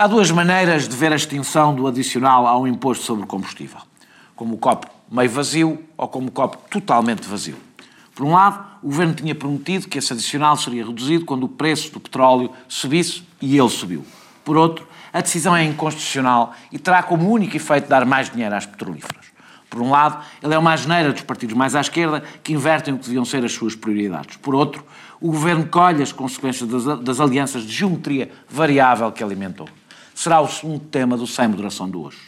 Há duas maneiras de ver a extinção do adicional ao imposto sobre o combustível. Como o copo meio vazio ou como o copo totalmente vazio. Por um lado, o governo tinha prometido que esse adicional seria reduzido quando o preço do petróleo subisse e ele subiu. Por outro, a decisão é inconstitucional e terá como único efeito dar mais dinheiro às petrolíferas. Por um lado, ele é uma asneira dos partidos mais à esquerda que invertem o que deviam ser as suas prioridades. Por outro, o governo colhe as consequências das, das alianças de geometria variável que alimentou. Será o segundo tema do Sem Moderação de hoje.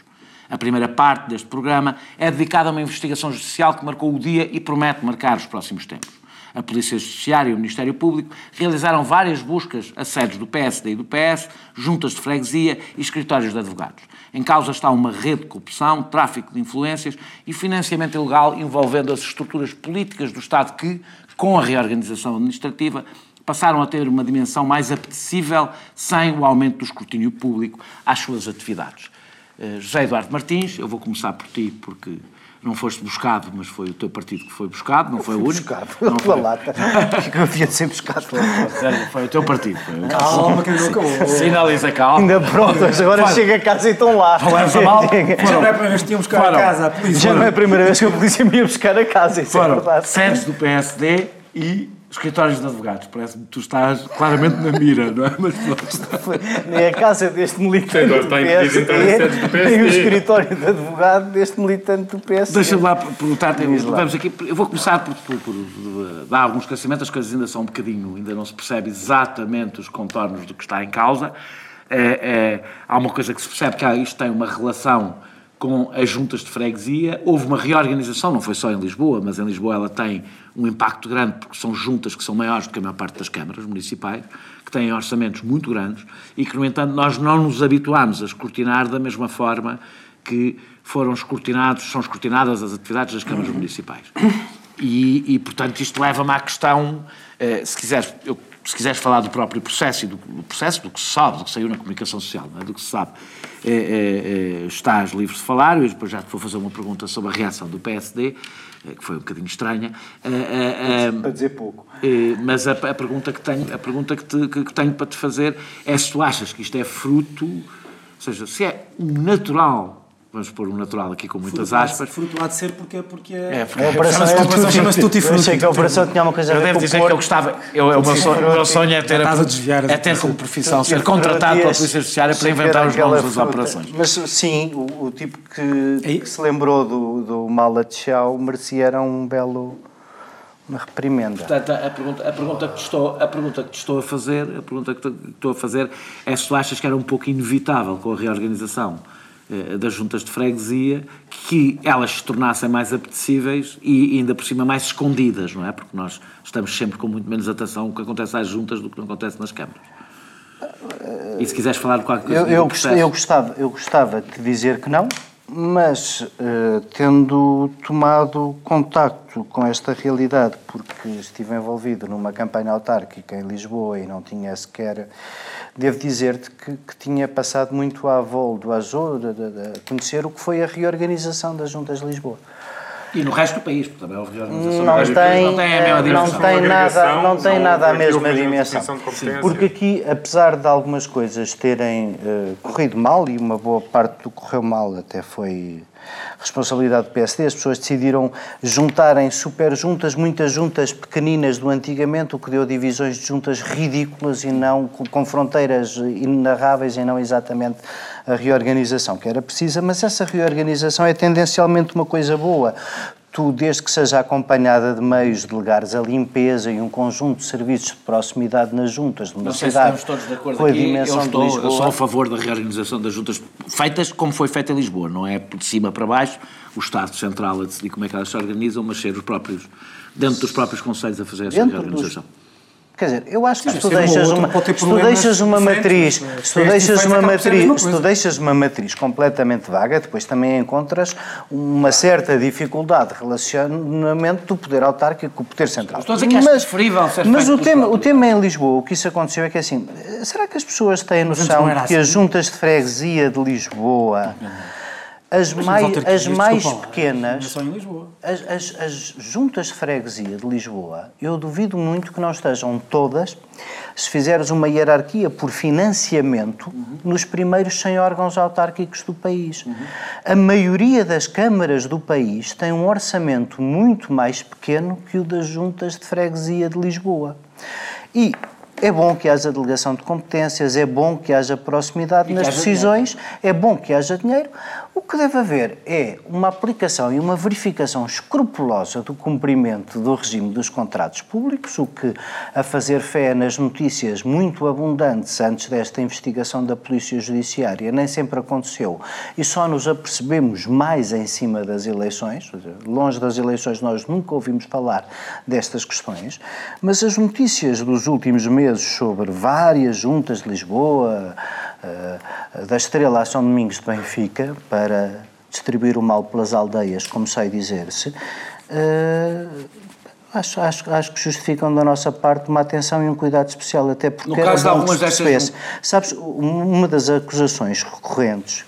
A primeira parte deste programa é dedicada a uma investigação judicial que marcou o dia e promete marcar os próximos tempos. A Polícia Judiciária e o Ministério Público realizaram várias buscas a sedes do PSD e do PS, juntas de freguesia e escritórios de advogados. Em causa está uma rede de corrupção, tráfico de influências e financiamento ilegal envolvendo as estruturas políticas do Estado que, com a reorganização administrativa, passaram a ter uma dimensão mais apetecível sem o aumento do escrutínio público às suas atividades. Uh, José Eduardo Martins, eu vou começar por ti porque não foste buscado, mas foi o teu partido que foi buscado, não foi o único. Buscado, não foi lata. eu havia de ser buscado. Sério, foi o teu partido. Foi. Calma, que não acabou. Sinaliza calma. Ainda prontas, agora chega a casa e estão lá. Não leva mal. Já não é a primeira vez que iam buscar Foram. a casa a polícia. Já não é a primeira vez que a polícia me ia buscar a casa, isso é Foram verdade. sedes do PSD e escritórios de advogados. Parece-me que tu estás claramente na mira, não é? Mas. Nem a casa deste militante do PSD, nem o escritório de advogado deste militante do PSD. Deixa-me lá perguntar-te, lá. vamos aqui, eu vou começar por, por, por dar alguns esclarecimentos, as coisas ainda são um bocadinho, ainda não se percebe exatamente os contornos do que está em causa. É, é, há uma coisa que se percebe que há- isto tem uma relação com as juntas de freguesia. Houve uma reorganização, não foi só em Lisboa, mas em Lisboa ela tem um impacto grande porque são juntas que são maiores do que a maior parte das câmaras municipais, que têm orçamentos muito grandes e que, no entanto, nós não nos habituámos a escrutinar da mesma forma que foram escrutinados, são escrutinadas as atividades das câmaras municipais. E, e, portanto, isto leva-me à questão, eh, se, quiseres, eu- se quiseres falar do próprio processo e do, do processo, do que se sabe, do que saiu na comunicação social, é? do que se sabe, eh, eh, estás livre de falar, eu depois já te vou fazer uma pergunta sobre a reação do PSD, que foi um bocadinho estranha. Eh, Para dizer pouco. Mas a, a pergunta, que tenho, a pergunta que, te- que- tenho para te fazer é se tu achas que isto é fruto, ou seja, se é um natural, vamos pôr um natural aqui com muitas aspas, Fruto há de ser porque, porque É, é... porque- A operação é a operação chama-se Tutti Eu achei que a operação tinha uma coisa a Eu ver devo com dizer o que eu gostava. Eu, o, meu sonho, o meu sonho é ter, a, a desviar é ter como profissão ser Eu contratado pela Polícia Judiciária para inventar os nomes das operações. Mas sim, o, o tipo que, se lembrou do, do Mala de Chau merecia era um belo. uma reprimenda. Portanto, a pergunta, a, pergunta que te estou, a pergunta que te estou a fazer, a pergunta que te- que estou a fazer é se tu achas que era um pouco inevitável com a reorganização das juntas de freguesia que elas se tornassem mais apetecíveis e ainda por cima mais escondidas, não é? Porque nós estamos sempre com muito menos atenção ao que acontece às juntas do que não acontece nas câmaras. E se quiseres falar de qualquer coisa Eu, eu, processo- gost- eu gostava, eu gostava de dizer que não, mas eh, tendo tomado contacto com esta realidade, porque estive envolvido numa campanha autárquica em Lisboa e não tinha sequer. Devo dizer-te que, que tinha passado muito à vol do Azul, de, de- de conhecer o que foi a reorganização das Juntas de Lisboa. E no resto do país, porque também houve reorganização. Não do país, tem, não tem a mesma não dimensão. tem nada, não tem não nada a mesma dimensão. Porque aqui, apesar de algumas coisas terem eh, corrido mal, e uma boa parte do que correu mal até foi responsabilidade do PSD, as pessoas decidiram juntarem super juntas, muitas juntas pequeninas do antigamente, o que deu divisões de juntas ridículas e não com, fronteiras inenarráveis e não exatamente a reorganização que era precisa, mas essa reorganização é tendencialmente uma coisa boa. Tu, desde que seja acompanhada de meios de legares a limpeza e um conjunto de serviços de proximidade nas juntas de uma Não sei se cidade estamos todos de acordo com a aqui. Eu dimensão de estou, Lisboa. eu sou a favor da reorganização das juntas feitas como foi feita em Lisboa. Não é de cima para baixo, o Estado Central a decidir como é que elas se organizam, mas ser os próprios, dentro dos próprios conselhos a fazer essa Dentro dos- reorganização. Quer dizer, eu acho que Sim, se tu deixas uma, se tu deixas uma matriz, mas, se tu deixas uma matriz, se tu deixas uma matriz completamente vaga, depois também encontras uma certa dificuldade de relacionamento do poder autárquico com o poder central. Estou a dizer que acho preferível ser mas feito o tema, o tema em Lisboa, o que isso aconteceu é que assim, será que as pessoas têm noção de que as assim. juntas de freguesia de Lisboa As, Mas mai, nas autarquias, as mais desculpa Não é pequenas, só em Lisboa. as, as- as juntas de freguesia de Lisboa, eu duvido muito que não estejam todas, se fizeres uma hierarquia por financiamento, nos primeiros 100 órgãos autárquicos do país. A maioria das câmaras do país tem um orçamento muito mais pequeno que o das juntas de freguesia de Lisboa. E é bom que haja delegação de competências, é bom que haja proximidade nas haja decisões, é bom que haja dinheiro. O que deve haver é uma aplicação e uma verificação escrupulosa do cumprimento do regime dos contratos públicos, o que, a fazer fé nas notícias muito abundantes antes desta investigação da Polícia Judiciária, nem sempre aconteceu e só nos apercebemos mais em cima das eleições. Longe das eleições, nós nunca ouvimos falar destas questões, mas as notícias dos últimos meses sobre várias juntas de Lisboa, da Estrela a São Domingos de Benfica, para distribuir o mal pelas aldeias, como sei dizer-se, eh, acho, acho, acho que justificam da nossa parte uma atenção e um cuidado especial, até porque No caso de algumas percebesse. Sabes, uma das acusações recorrentes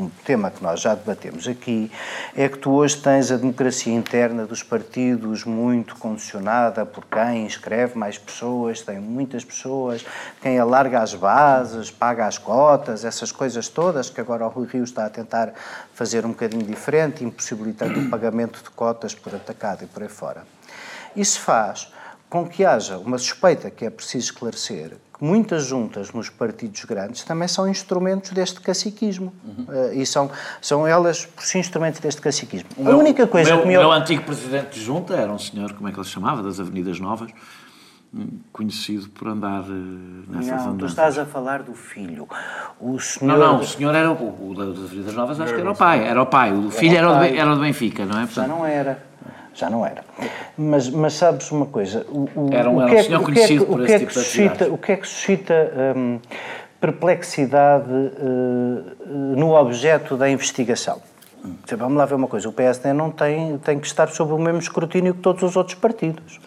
um tema que nós já debatemos aqui, é que tu hoje tens a democracia interna dos partidos muito condicionada por quem escreve mais pessoas, tem muitas pessoas, quem alarga as bases, paga as cotas, essas coisas todas que agora o Rui Rio está a tentar fazer um bocadinho diferente, impossibilitando o pagamento de cotas por atacado e por aí fora. Isso faz com que haja uma suspeita que é preciso esclarecer, muitas juntas nos partidos grandes também são instrumentos deste caciquismo. Eh, e são, são elas, por si, instrumentos deste caciquismo. O a meu- única coisa o meu, que me... o meu antigo presidente de junta era um senhor, como é que ele se chamava, das Avenidas Novas, hum, conhecido por andar eh, nessas Não, tu estás a falar do filho. O senhor... Não, não, o senhor era o, o das Avenidas Novas, acho que era o pai, era o pai. O filho era, o, pai. de, era o de Benfica, não é? Já Portanto, não era. Já não era. Mas, mas sabes uma coisa? O, o, Era um- o era que é, senhor o que é que- conhecido o por que é esse tipo suscita. O que é que suscita hum, perplexidade eh, no objeto da investigação? Dizer, Vamos lá ver uma coisa, o PSD não tem, tem que estar sob o mesmo escrutínio que todos os outros partidos.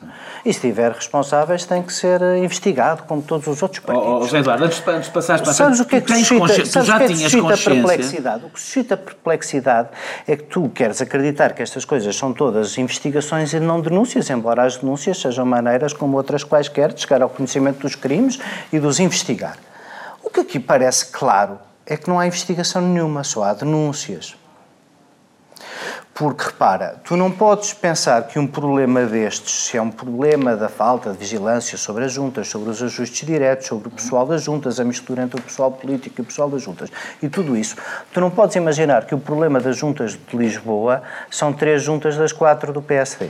E se tiver responsáveis tem que ser eh, investigado como todos os outros partidos. ó, José Eduardo, antes, de- antes de passares para Sabes o que é que suscita, consci- sabes já que é que suscita perplexidade? O que suscita perplexidade é que tu queres acreditar que estas coisas são todas investigações e não denúncias, embora as denúncias sejam maneiras como outras quaisquer de chegar ao conhecimento dos crimes e de os investigar. O que aqui parece claro é que não há investigação nenhuma, só há denúncias. Porque, repara, tu não podes pensar que um problema destes, se é um problema da falta de vigilância sobre as juntas, sobre os ajustes diretos, sobre o pessoal das juntas, a mistura entre o pessoal político e o pessoal das juntas, e tudo isso, tu não podes imaginar que o problema das juntas de Lisboa são três juntas das quatro do PSD.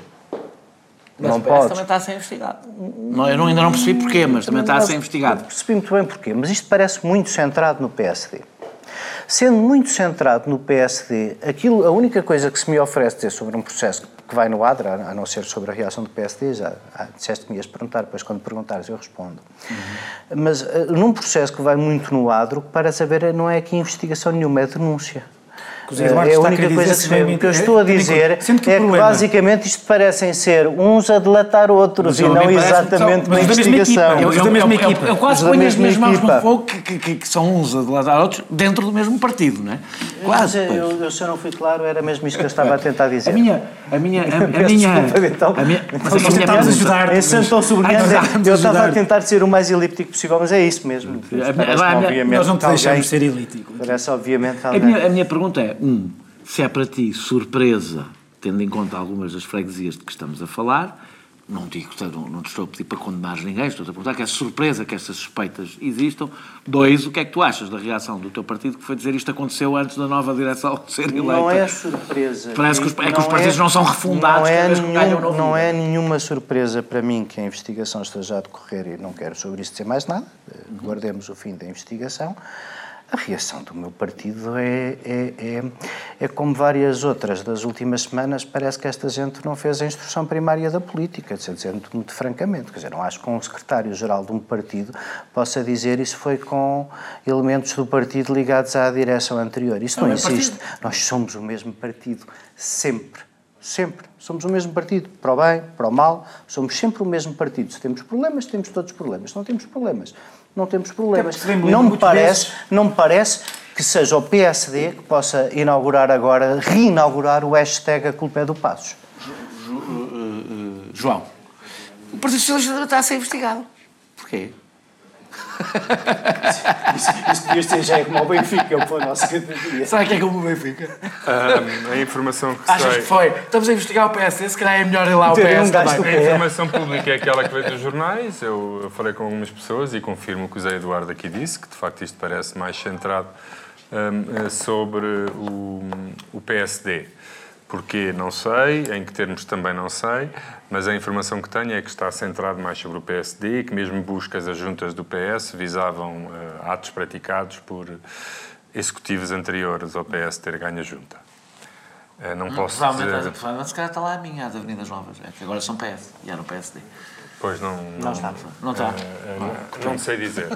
Mas não o PS podes. também está a ser investigado. Não, eu não- ainda não percebi porquê, mas também está a ser investigado. Percebi muito bem porquê, mas isto parece muito centrado no PSD. Sendo muito centrado no PSD, aquilo, a única coisa que se me oferece dizer sobre um processo que vai no ADRA, a não ser sobre a reação do PSD, já ah, disseste que me ias perguntar, depois quando perguntares eu respondo. Mas ah, num processo que vai muito no ADRO, que parece haver não é aqui investigação nenhuma, é denúncia. A está a única coisa que que eu estou a dizer sendo que é que basicamente isto parecem ser uns a delatar outros Mas e não exatamente mas uma investigação. equipa, Eu, eu, quase ponho as minhas mãos no fogo que, que- que- que são uns a delatar outros dentro do mesmo partido, não é? Quase. Pois. eu, eu, se eu não fui claro, era mesmo isto que eu estava a tentar dizer. A minha. A minha. A, a Peço minha. desculpa, então, a minha a tentámos ajudar. Nós eu estava a tentar ser o mais elíptico possível, mas é isso mesmo. A a Nós não te deixamos ser elítico. Parece obviamente A a minha pergunta é: um, se é para ti surpresa, tendo em conta algumas das freguesias de que estamos a falar, não digo, não, não te estou a pedir para condenar ninguém, estou a perguntar que é surpresa que estas suspeitas existam. Dois, o que é que tu achas da reação do teu partido que foi dizer isto aconteceu antes da nova direção ser eleita? Não é surpresa. Parece que os- é que os partidos não são refundados Não é, um novo não é nenhuma surpresa para mim que a investigação esteja a decorrer e não quero sobre isso dizer mais nada. eh, Guardemos o fim da investigação. A reação do meu partido é, é, é, é como várias outras das últimas semanas. Parece que esta gente não fez a instrução primária da política, dizer, muito, muito francamente. Quer dizer, não acho que um secretário-geral de um partido possa dizer isso foi com elementos do partido ligados à direção anterior. Isso não, Não, é existe. Nós somos o mesmo partido, sempre. Sempre. Somos o mesmo partido, para o bem, para o mal, somos sempre o mesmo partido. Se temos problemas, temos todos problemas. Se não temos problemas, não temos problemas. lembra Não me parece, vezes- não me parece que seja o PSD que possa inaugurar agora, reinaugurar o hashtag A Culpa é do Passos. João, o Partido Socialista está a ser investigado. Porquê? Isso, isso ter já é como o Benfica, para a nossa categoria. O que é como o Benfica? Ahm, a informação que Achas sei. que foi? Estamos a investigar o PSD, se calhar é melhor ir lá ao um PS também. A informação pública é aquela que veio dos jornais. Eu, eu falei com algumas pessoas e confirmo o que o Zé Eduardo aqui disse, que de facto isto parece mais centrado eh, sobre o, o PSD. Porquê? Não sei, em que termos também não sei, mas a informação que tenho é que está centrado mais sobre o PSD e que mesmo buscas as juntas do PS visavam eh, atos praticados por executivos anteriores ao PS ter ganho a junta. Eh, não posso Provavelmente, dizer... provavelmente, se calhar está lá a minha, a de Avenidas Novas. É que agora são PS e era o PSD. Pois não, não, está, não está. eh, não, não sei dizer.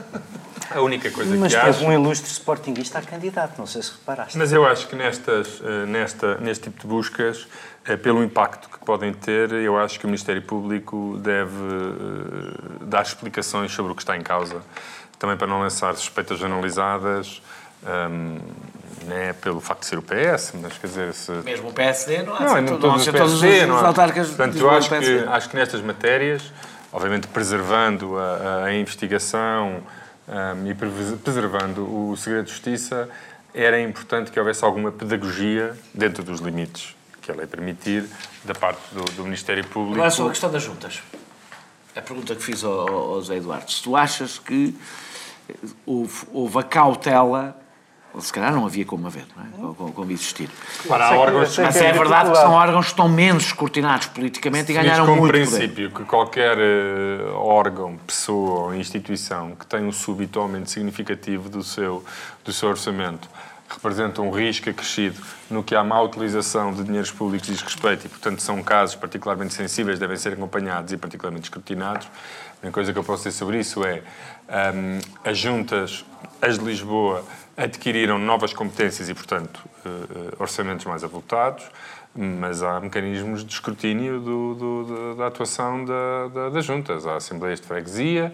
A única coisa Mas que teve acho. um ilustre sportinguista a candidato, não sei se reparaste. Mas eu acho que nestas, eh, nesta, neste tipo de buscas, eh, pelo impacto que podem ter, eu acho que o Ministério Público deve eh, dar explicações sobre o que está em causa, também para não lançar suspeitas generalizadas, ehm, né, pelo facto de ser o PS, mas quer dizer, se, Mesmo o PSD não há não, é não, não todos os PSD, não há- Portanto, eu acho que, acho que nestas matérias, obviamente preservando a, a investigação ahm, e preservando o segredo de justiça, era importante que houvesse alguma pedagogia dentro dos limites que a lei permitir, da parte do, do Ministério Público. Agora sobre a questão das juntas. A pergunta que fiz ao, ao Zé Eduardo. Se tu achas que houve, houve a cautela, se calhar não havia como haver, não é? Como, como existir. Para órgãos Mas é verdade que são órgãos que estão menos escrutinados politicamente e ganharam como muito poder. princípio que qualquer eh, órgão, pessoa ou instituição que tenha um súbito aumento significativo do seu, do seu orçamento representa um risco acrescido no que há má utilização de dinheiros públicos diz respeito e, portanto, são casos particularmente sensíveis, devem ser acompanhados e particularmente escrutinados. A única coisa que eu posso dizer sobre isso é hum, as juntas, as de Lisboa, adquiriram novas competências e, portanto, eh, orçamentos mais avultados, mas há mecanismos de escrutínio do- do- da- atuação da- da- das juntas. Há assembleias de freguesia,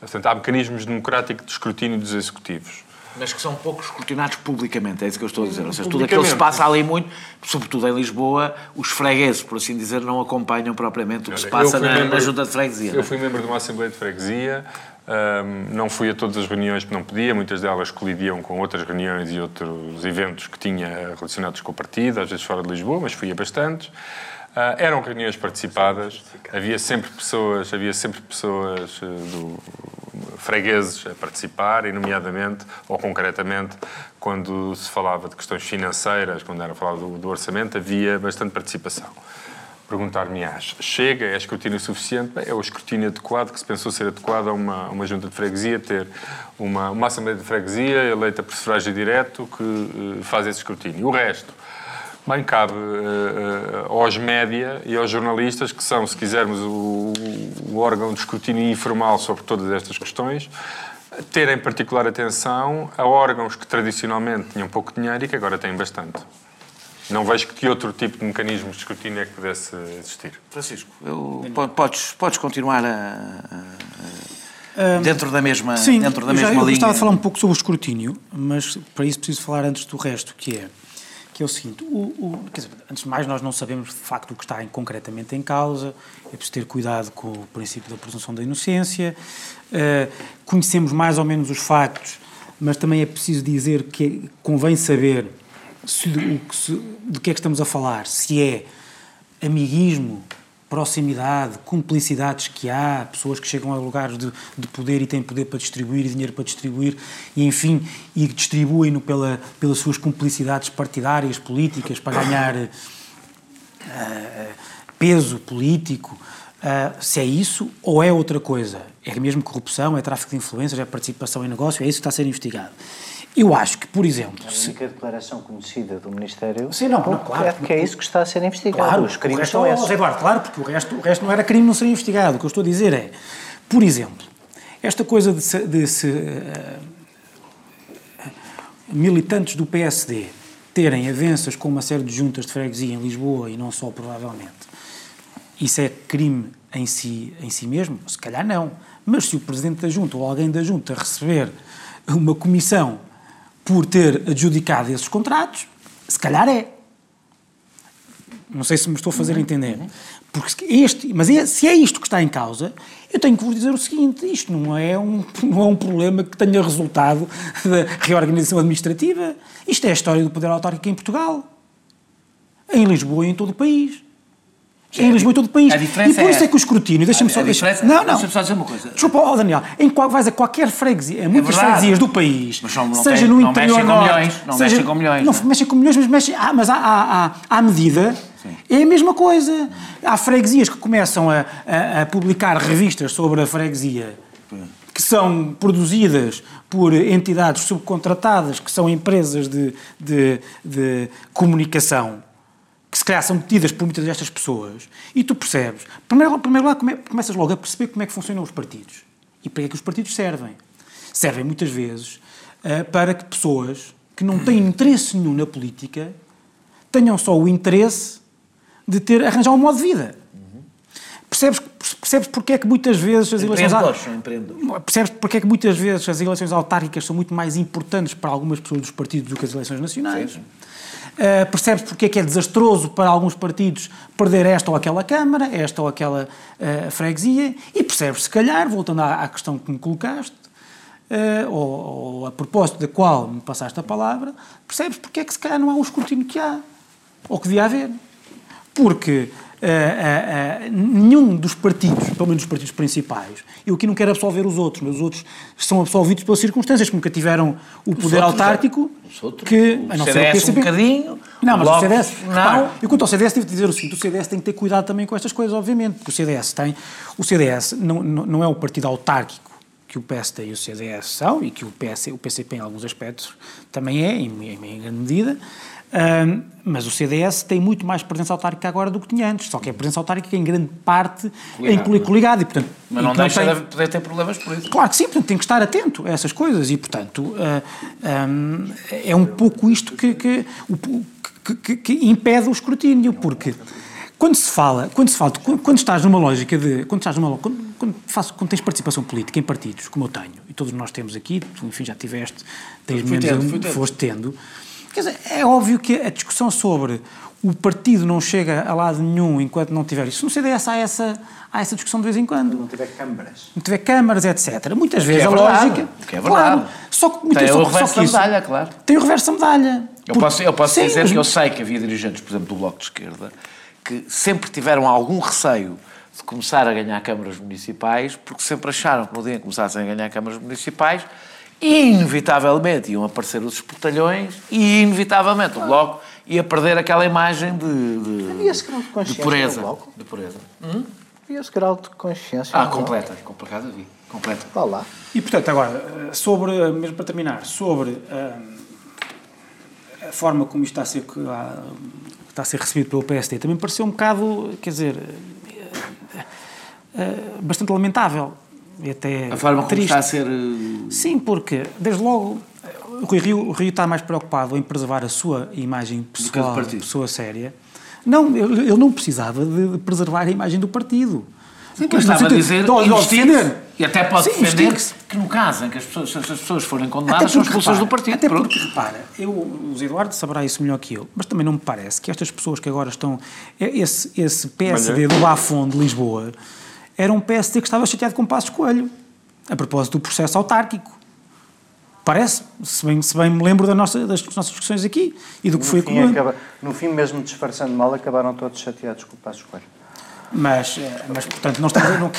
portanto, há mecanismos democráticos de escrutínio dos executivos. Mas que são pouco escrutinados publicamente, é isso que eu estou a dizer. Ou seja, tudo aquilo que se passa ali muito, sobretudo em Lisboa, os fregueses, por assim dizer, não acompanham propriamente o que se passa na, membro- na junta de freguesia. Eu é? fui membro de uma Assembleia de Freguesia, ahm, não fui a todas as reuniões porque não podia, muitas delas colidiam com outras reuniões e outros eventos que tinha relacionados com o partido, às vezes fora de Lisboa, mas fui a bastantes. Ah, eram reuniões participadas, havia sempre pessoas, havia sempre pessoas eh, do fregueses a participar, e nomeadamente ou concretamente quando se falava de questões financeiras, quando era falado do, do orçamento, havia bastante participação perguntar-me-ás, chega, é escrutínio suficiente? É o escrutínio adequado que se pensou ser adequado a uma, uma junta de freguesia, ter uma, uma Assembleia de Freguesia eleita por sufrágio direto que eh, faz esse escrutínio. O resto, bem, cabe eh, eh, aos média e aos jornalistas, que são, se quisermos, o, o órgão de escrutínio informal sobre todas estas questões, terem particular atenção a órgãos que tradicionalmente tinham pouco dinheiro e que agora têm bastante. Não vejo que outro tipo de mecanismo de escrutínio é que pudesse existir. Francisco, eu- po- podes, podes continuar a, a- a- dentro da mesma, Sim, dentro da eu já- mesma eu linha. gostava de falar um pouco sobre o escrutínio, mas para isso preciso falar antes do resto, que é, que é o seguinte, o, o- quer dizer, antes de mais nós não sabemos de facto o que está em- concretamente em causa, é preciso ter cuidado com o princípio da presunção da inocência, eh, conhecemos mais ou menos os factos, mas também é preciso dizer que convém saber se, o que se- de que é que estamos a falar, se é amiguismo, proximidade, cumplicidades que há, pessoas que chegam a lugares de, de poder e têm poder para distribuir dinheiro para distribuir, e enfim, e distribuem-no pela, pelas suas cumplicidades partidárias, políticas, para ganhar eh, peso político. eh, se é isso ou é outra coisa? É mesmo corrupção, é tráfico de influências, é participação em negócio, é isso que está a ser investigado. Eu acho que, por exemplo, A se, única declaração conhecida do Ministério Sim, não, não, claro. é que é isso que está a ser investigado. Claro, Os crimes são oh, esses. Eduardo, claro, porque o resto, o resto não era crime não ser investigado. O que eu estou a dizer é, por exemplo, esta coisa de se, de se, eh, militantes do PSD terem avanças com uma série de juntas de freguesia em Lisboa e não só provavelmente, isso é crime em si, em si mesmo? Se calhar não. Mas se o Presidente da Junta ou alguém da Junta receber uma comissão por ter adjudicado esses contratos? Se calhar é. Não sei se me estou a fazer entender. Porque este, mas é, se é isto que está em causa, eu tenho que vos dizer o seguinte: isto não é, um, não é um problema que tenha resultado da reorganização administrativa. Isto é a história do poder autárquico em Portugal, em Lisboa e em todo o país. Em Lisboa e todo o país. a diferença e por isso é- é que o escrutínio, deixa-me só. deixa- diferença- não, não. deixa-me só dizer uma coisa. Desculpa, ó Daniel, em qual, vais a qualquer freguesia, a muitas verdade. freguesias do país, Mas são- não seja tem- no não interior mexem com norte, milhões, não seja- mexem com milhões, Não, não é? mexem com milhões, mas mexem. Ah, mas à, medida é a mesma coisa. Há freguesias que começam a, a, a publicar revistas sobre a freguesia que são produzidas por entidades subcontratadas, que são empresas de, de, de comunicação, que se calhar são detidas por muitas destas pessoas, e tu percebes, primeiro, primeiro lá come- começas logo a perceber como é que funcionam os partidos e para que é que os partidos servem. Servem muitas vezes eh, para que pessoas que não têm interesse nenhum na política tenham só o interesse de ter arranjar um modo de vida. Percebes, percebes porque é que muitas vezes as eleições... Percebes porque é que muitas vezes as eleições autárquicas são muito mais importantes para algumas pessoas dos partidos do que as eleições nacionais? Uh, percebes porque é que é desastroso para alguns partidos perder esta ou aquela Câmara, esta ou aquela uh, freguesia, e percebes, se calhar, voltando à, à questão que me colocaste, uh, ou, ou a propósito da qual me passaste a palavra, percebes porque é que se calhar não há o escrutínio que há, ou que devia haver. Porque uh, uh, uh, nenhum dos partidos, pelo menos os partidos principais, eu aqui não quero absolver os outros, mas os outros são absolvidos pelas circunstâncias, que nunca tiveram o poder outros, autárquico, Os outros, que, o a não ser CDS o PCP. um bocadinho, Não, mas o CDS, não. repara, eu quanto ao CDS devo dizer o seguinte, o CDS tem que ter cuidado também com estas coisas, obviamente, porque o CDS tem, o CDS não, não, é o partido autárquico que o PSD e o CDS são, e que o, PS, o PCP em alguns aspectos também é, em, em grande medida, Ahm, mas o CDS tem muito mais presença autárquica agora do que tinha antes, só que é presença autárquica em grande parte em Coligado, coli- coligado, e portanto... Mas não deixa tem- de poder ter problemas por isso. Claro que sim, portanto tem que estar atento a essas coisas e, portanto, ah, ah, é um pouco isto que, que, que- que- impede o escrutínio, porque quando se fala, quando se fala, quando, estás numa lógica de, quando estás numa quando, quando, faço, quando tens participação política em partidos, como eu tenho, e todos nós temos aqui, tu, enfim, já tiveste, tens menos, um, tendo. foste tendo, quer dizer, é óbvio que a discussão sobre o partido não chega a lado nenhum enquanto não tiver isso. No CDS há essa, há essa discussão de vez em quando Não tiver câmaras. não tiver câmaras, etc. Muitas vezes é a verdade, lógica. que é verdade. Claro, só que muitas Tem só, o reverso da isso- medalha, claro. Tem o reverso da medalha. Eu posso, eu posso Sim, dizer que eu sei que havia dirigentes, por exemplo, do Bloco de Esquerda, que sempre tiveram algum receio de começar a ganhar câmaras municipais, porque sempre acharam que no dia em que começassem a ganhar câmaras municipais, inevitavelmente iam aparecer os espetalhões e inevitavelmente o Bloco ia perder aquela imagem de, de, Havia esse grau de de consciência pureza. no Bloco? De pureza. Havia esse grau de consciência. Ah, completa, completa, vi. Completa. Vá lá. E portanto, agora, sobre, mesmo para terminar, sobre eh, a forma como isto está a ser, ah, está a ser recebido pelo PSD, também pareceu um bocado, quer dizer, eh, eh, bastante lamentável. E até A forma como triste. está a ser. eh, Sim, porque, desde logo, o Rui Rio, o Rio está mais preocupado em preservar a sua imagem que pessoal, partido. pessoa séria. Não, ele, ele não precisava de preservar a imagem do partido. Sim, no estava a dizer defender. E até pode Sim, defender que no caso em que as pessoas, se as pessoas forem condenadas, são expulsas do partido. Até Pronto. porque, repara, eu, o Zé Eduardo saberá isso melhor que eu, mas também não me parece que estas pessoas que agora estão. é- Esse, esse PSD do Bafon de Lisboa era um PSD que estava chateado com Passos Coelho, a propósito do processo autárquico. Parece, se bem, se bem me lembro da nossa, das nossas discussões aqui e do que foi No fim, comum. acaba- no fim, mesmo disfarçando mal, acabaram todos chateados com o Passo Coelho. Mas, eh, mas, portanto, não estamos, não,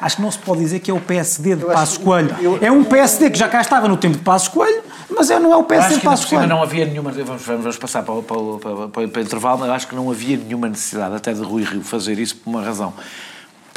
acho que não se pode dizer que é o PSD de Passos Coelho. eu- É um PSD que já cá estava no tempo de Passos Coelho, mas é, não é o PSD de Passos Coelho. não havia nenhuma. Vamos, vamos, vamos passar para, o- para, para, para, para o intervalo, mas eu acho que não havia nenhuma necessidade, até de Rui Rio, fazer isso por uma razão.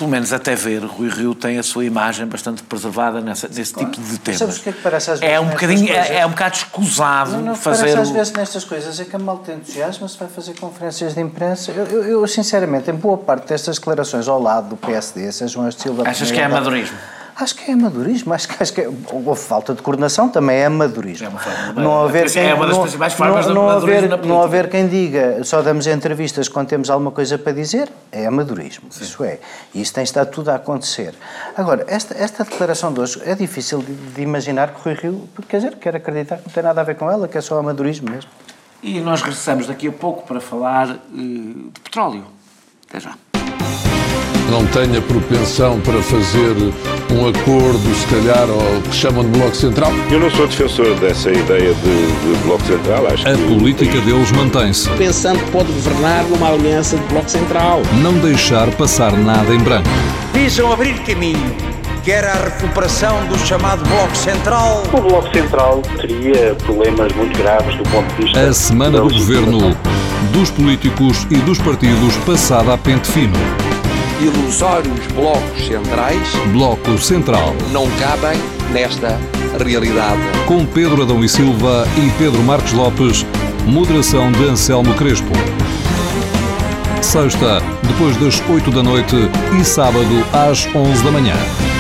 Pelo menos até ver, Rui Rio tem a sua imagem bastante preservada nessa, nesse tipo de temas. Sabes o que é que parece às vezes É um bocadinho, é, é um bocado escusado Não, não, fazer. parece às vezes nestas coisas é que a malta entusiasma se vai fazer conferências de imprensa. Eu, eu, eu, sinceramente, em boa parte destas declarações ao lado do PSD, sejam as de Silva Achas que é amadorismo? Acho que é amadorismo, acho que, acho que é, houve falta de coordenação, também é amadorismo. É uma forma- não haver é quem, uma das não, principais formas de não, não amadorismo haver, na não haver quem diga só damos entrevistas quando temos alguma coisa para dizer, é amadorismo, isso é. E isso tem estado tudo a acontecer. Agora, esta, esta declaração de hoje é difícil de, de imaginar que Rui Rio, quer dizer, quer acreditar que não tem nada a ver com ela, que é só amadorismo mesmo. E nós regressamos daqui a pouco para falar eh, de petróleo. Até já. Não tenha propensão para fazer um acordo, se calhar, ao que chamam de Bloco Central. Eu não sou defensor dessa ideia de, de Bloco Central. Acho A que política deles mantém-se. pensando que pode governar numa aliança de bloco central. Não deixar passar nada em branco. visam abrir caminho, quer à recuperação do chamado Bloco Central. O Bloco Central teria problemas muito graves do ponto de vista. A semana do governo, dos políticos e dos partidos passada a pente fino. Ilusórios blocos centrais Bloco Central. não cabem nesta realidade. Com Pedro Adão e Silva e Pedro Marcos Lopes. Moderação de Anselmo Crespo. Sexta, depois das 8 da noite e sábado às 11 da manhã.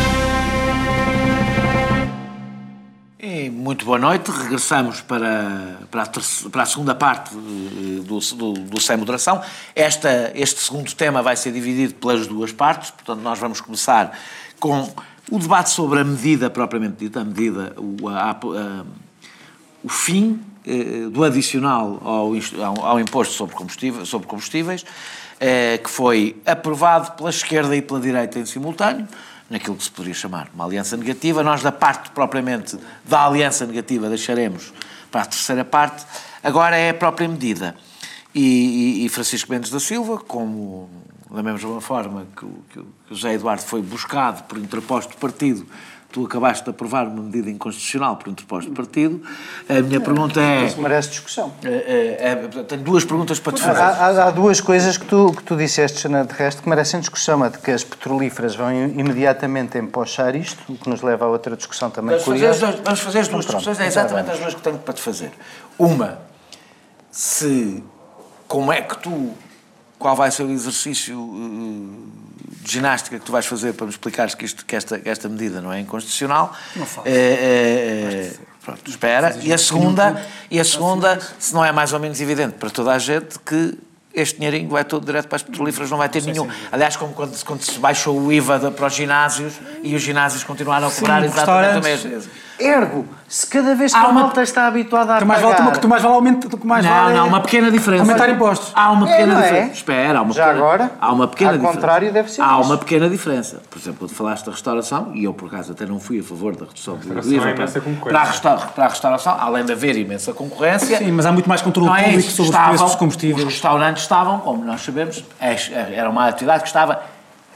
Muito boa noite. Regressamos para, para, a, para a segunda parte eh, do, do, do Sem Moderação. Esta, este segundo tema vai ser dividido pelas duas partes, portanto, nós vamos começar com o debate sobre a medida propriamente dita, a medida, o, a- a- o fim eh, do adicional ao, ao- imposto sobre combustíveis, sobre combustíveis eh, que foi aprovado pela esquerda e pela direita em simultâneo, naquilo que se poderia chamar uma aliança negativa. Nós, da parte propriamente da aliança negativa, deixaremos para a terceira parte. Agora é a própria medida. E, e- e Francisco Mendes da Silva, como da mesma forma que o, que o- José Eduardo foi buscado por interposto partido, tu acabaste de aprovar uma medida inconstitucional por interposto partido. A minha pergunta é. Isso merece discussão. é- é- é- tenho duas perguntas para te fazer. há- há duas coisas que tu, que tu disseste, Jana, de resto, que merecem discussão. A de que as petrolíferas vão im- imediatamente empochar isto, o que nos leva a outra discussão também Vamos fazer, duas, vamos fazer as duas Então, discussões, é exatamente as duas que tenho para te fazer. Uma, se como é que tu, qual vai ser o exercício eh, de ginástica que tu vais fazer para me explicares que, isto, que, esta, que esta medida não é inconstitucional. Não faço. pronto, espera. E a segunda, e a segunda, se não é mais ou menos evidente para toda a gente que este dinheirinho vai todo direto para as petrolíferas, não vai ter nenhum. Aliás, como quando, quando se baixou o IVA para os ginásios e os ginásios continuaram a cobrar exatamente o mesmo. Ergo, se cada vez que Há a uma- malta está habituada a Tu mais vale, pagar... tu mais vale tu mais Não, vale não, uma pequena diferença. aumentar impostos. Há uma É, pequena não é? diferença. Espera, há uma Já pequena, agora, há uma pequena ao diferença. contrário, deve ser Há isso. uma pequena diferença. Por exemplo, quando falaste da restauração, e eu por acaso até não fui a favor da redução do restauração IVA há para, imensa concorrência. para, a resta- para a restauração, além de haver imensa concorrência. Sim, mas há muito mais controle não é público isso. sobre os preços dos combustíveis. Os restaurantes estavam, como nós sabemos, é- era uma atividade que estava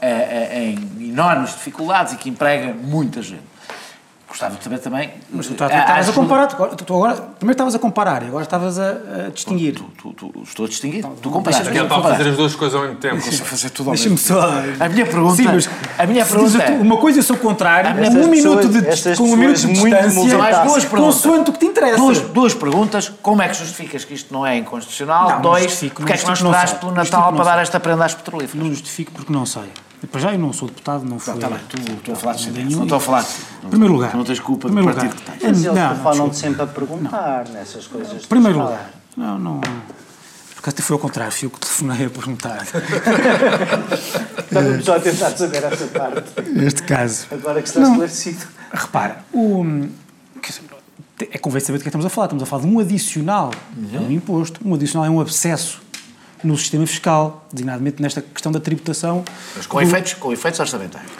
eh, eh, em enormes dificuldades e que emprega muita gente. Gostava de saber também. Mas tu tá- tu eh, estavas a comparar, tu, tu agora, primeiro estavas a comparar e agora estavas a, a distinguir. Tu, tu, tu, estou a distinguir. Tu comparaste. deixa-me Ele está a fazer as duas coisas ao mesmo tempo. Consigo fazer tudo ao Deixa-me mesmo só. A minha pergunta, Sim, mas a minha se pergunta é, uma coisa e eu sou contrário, com um minuto de, com um minuto de muito distância, mais duas perguntas. consoante o que te interessa. duas, duas perguntas. Como é que justificas que isto não é inconstitucional? Não, Dois, porque é que não sei. pelo Natal para dar esta prenda às petrolíferas? Não justifico porque não sei. Depois já eu não sou deputado, não fui. Está bem, tu estou a falar de tenho- não estou a falar Em primeiro lugar. Tu não tens culpa do primeiro partido lugar. que tens. Mas eles Não, desculpa. sempre a perguntar nessas coisas. Em primeiro lugar. Não, não. Porque até foi ao contrário, fui eu que telefonei a perguntar. Estávamos só a tentar saber essa parte. Neste caso. Agora que está Não. esclarecido. Repara, o, quer dizer, é convém saber do que é que estamos a falar. Estamos a falar de um adicional a um imposto. Um adicional é um abscesso no sistema fiscal, designadamente nesta questão da tributação. Mas com do- efeitos, com efeitos orçamentários.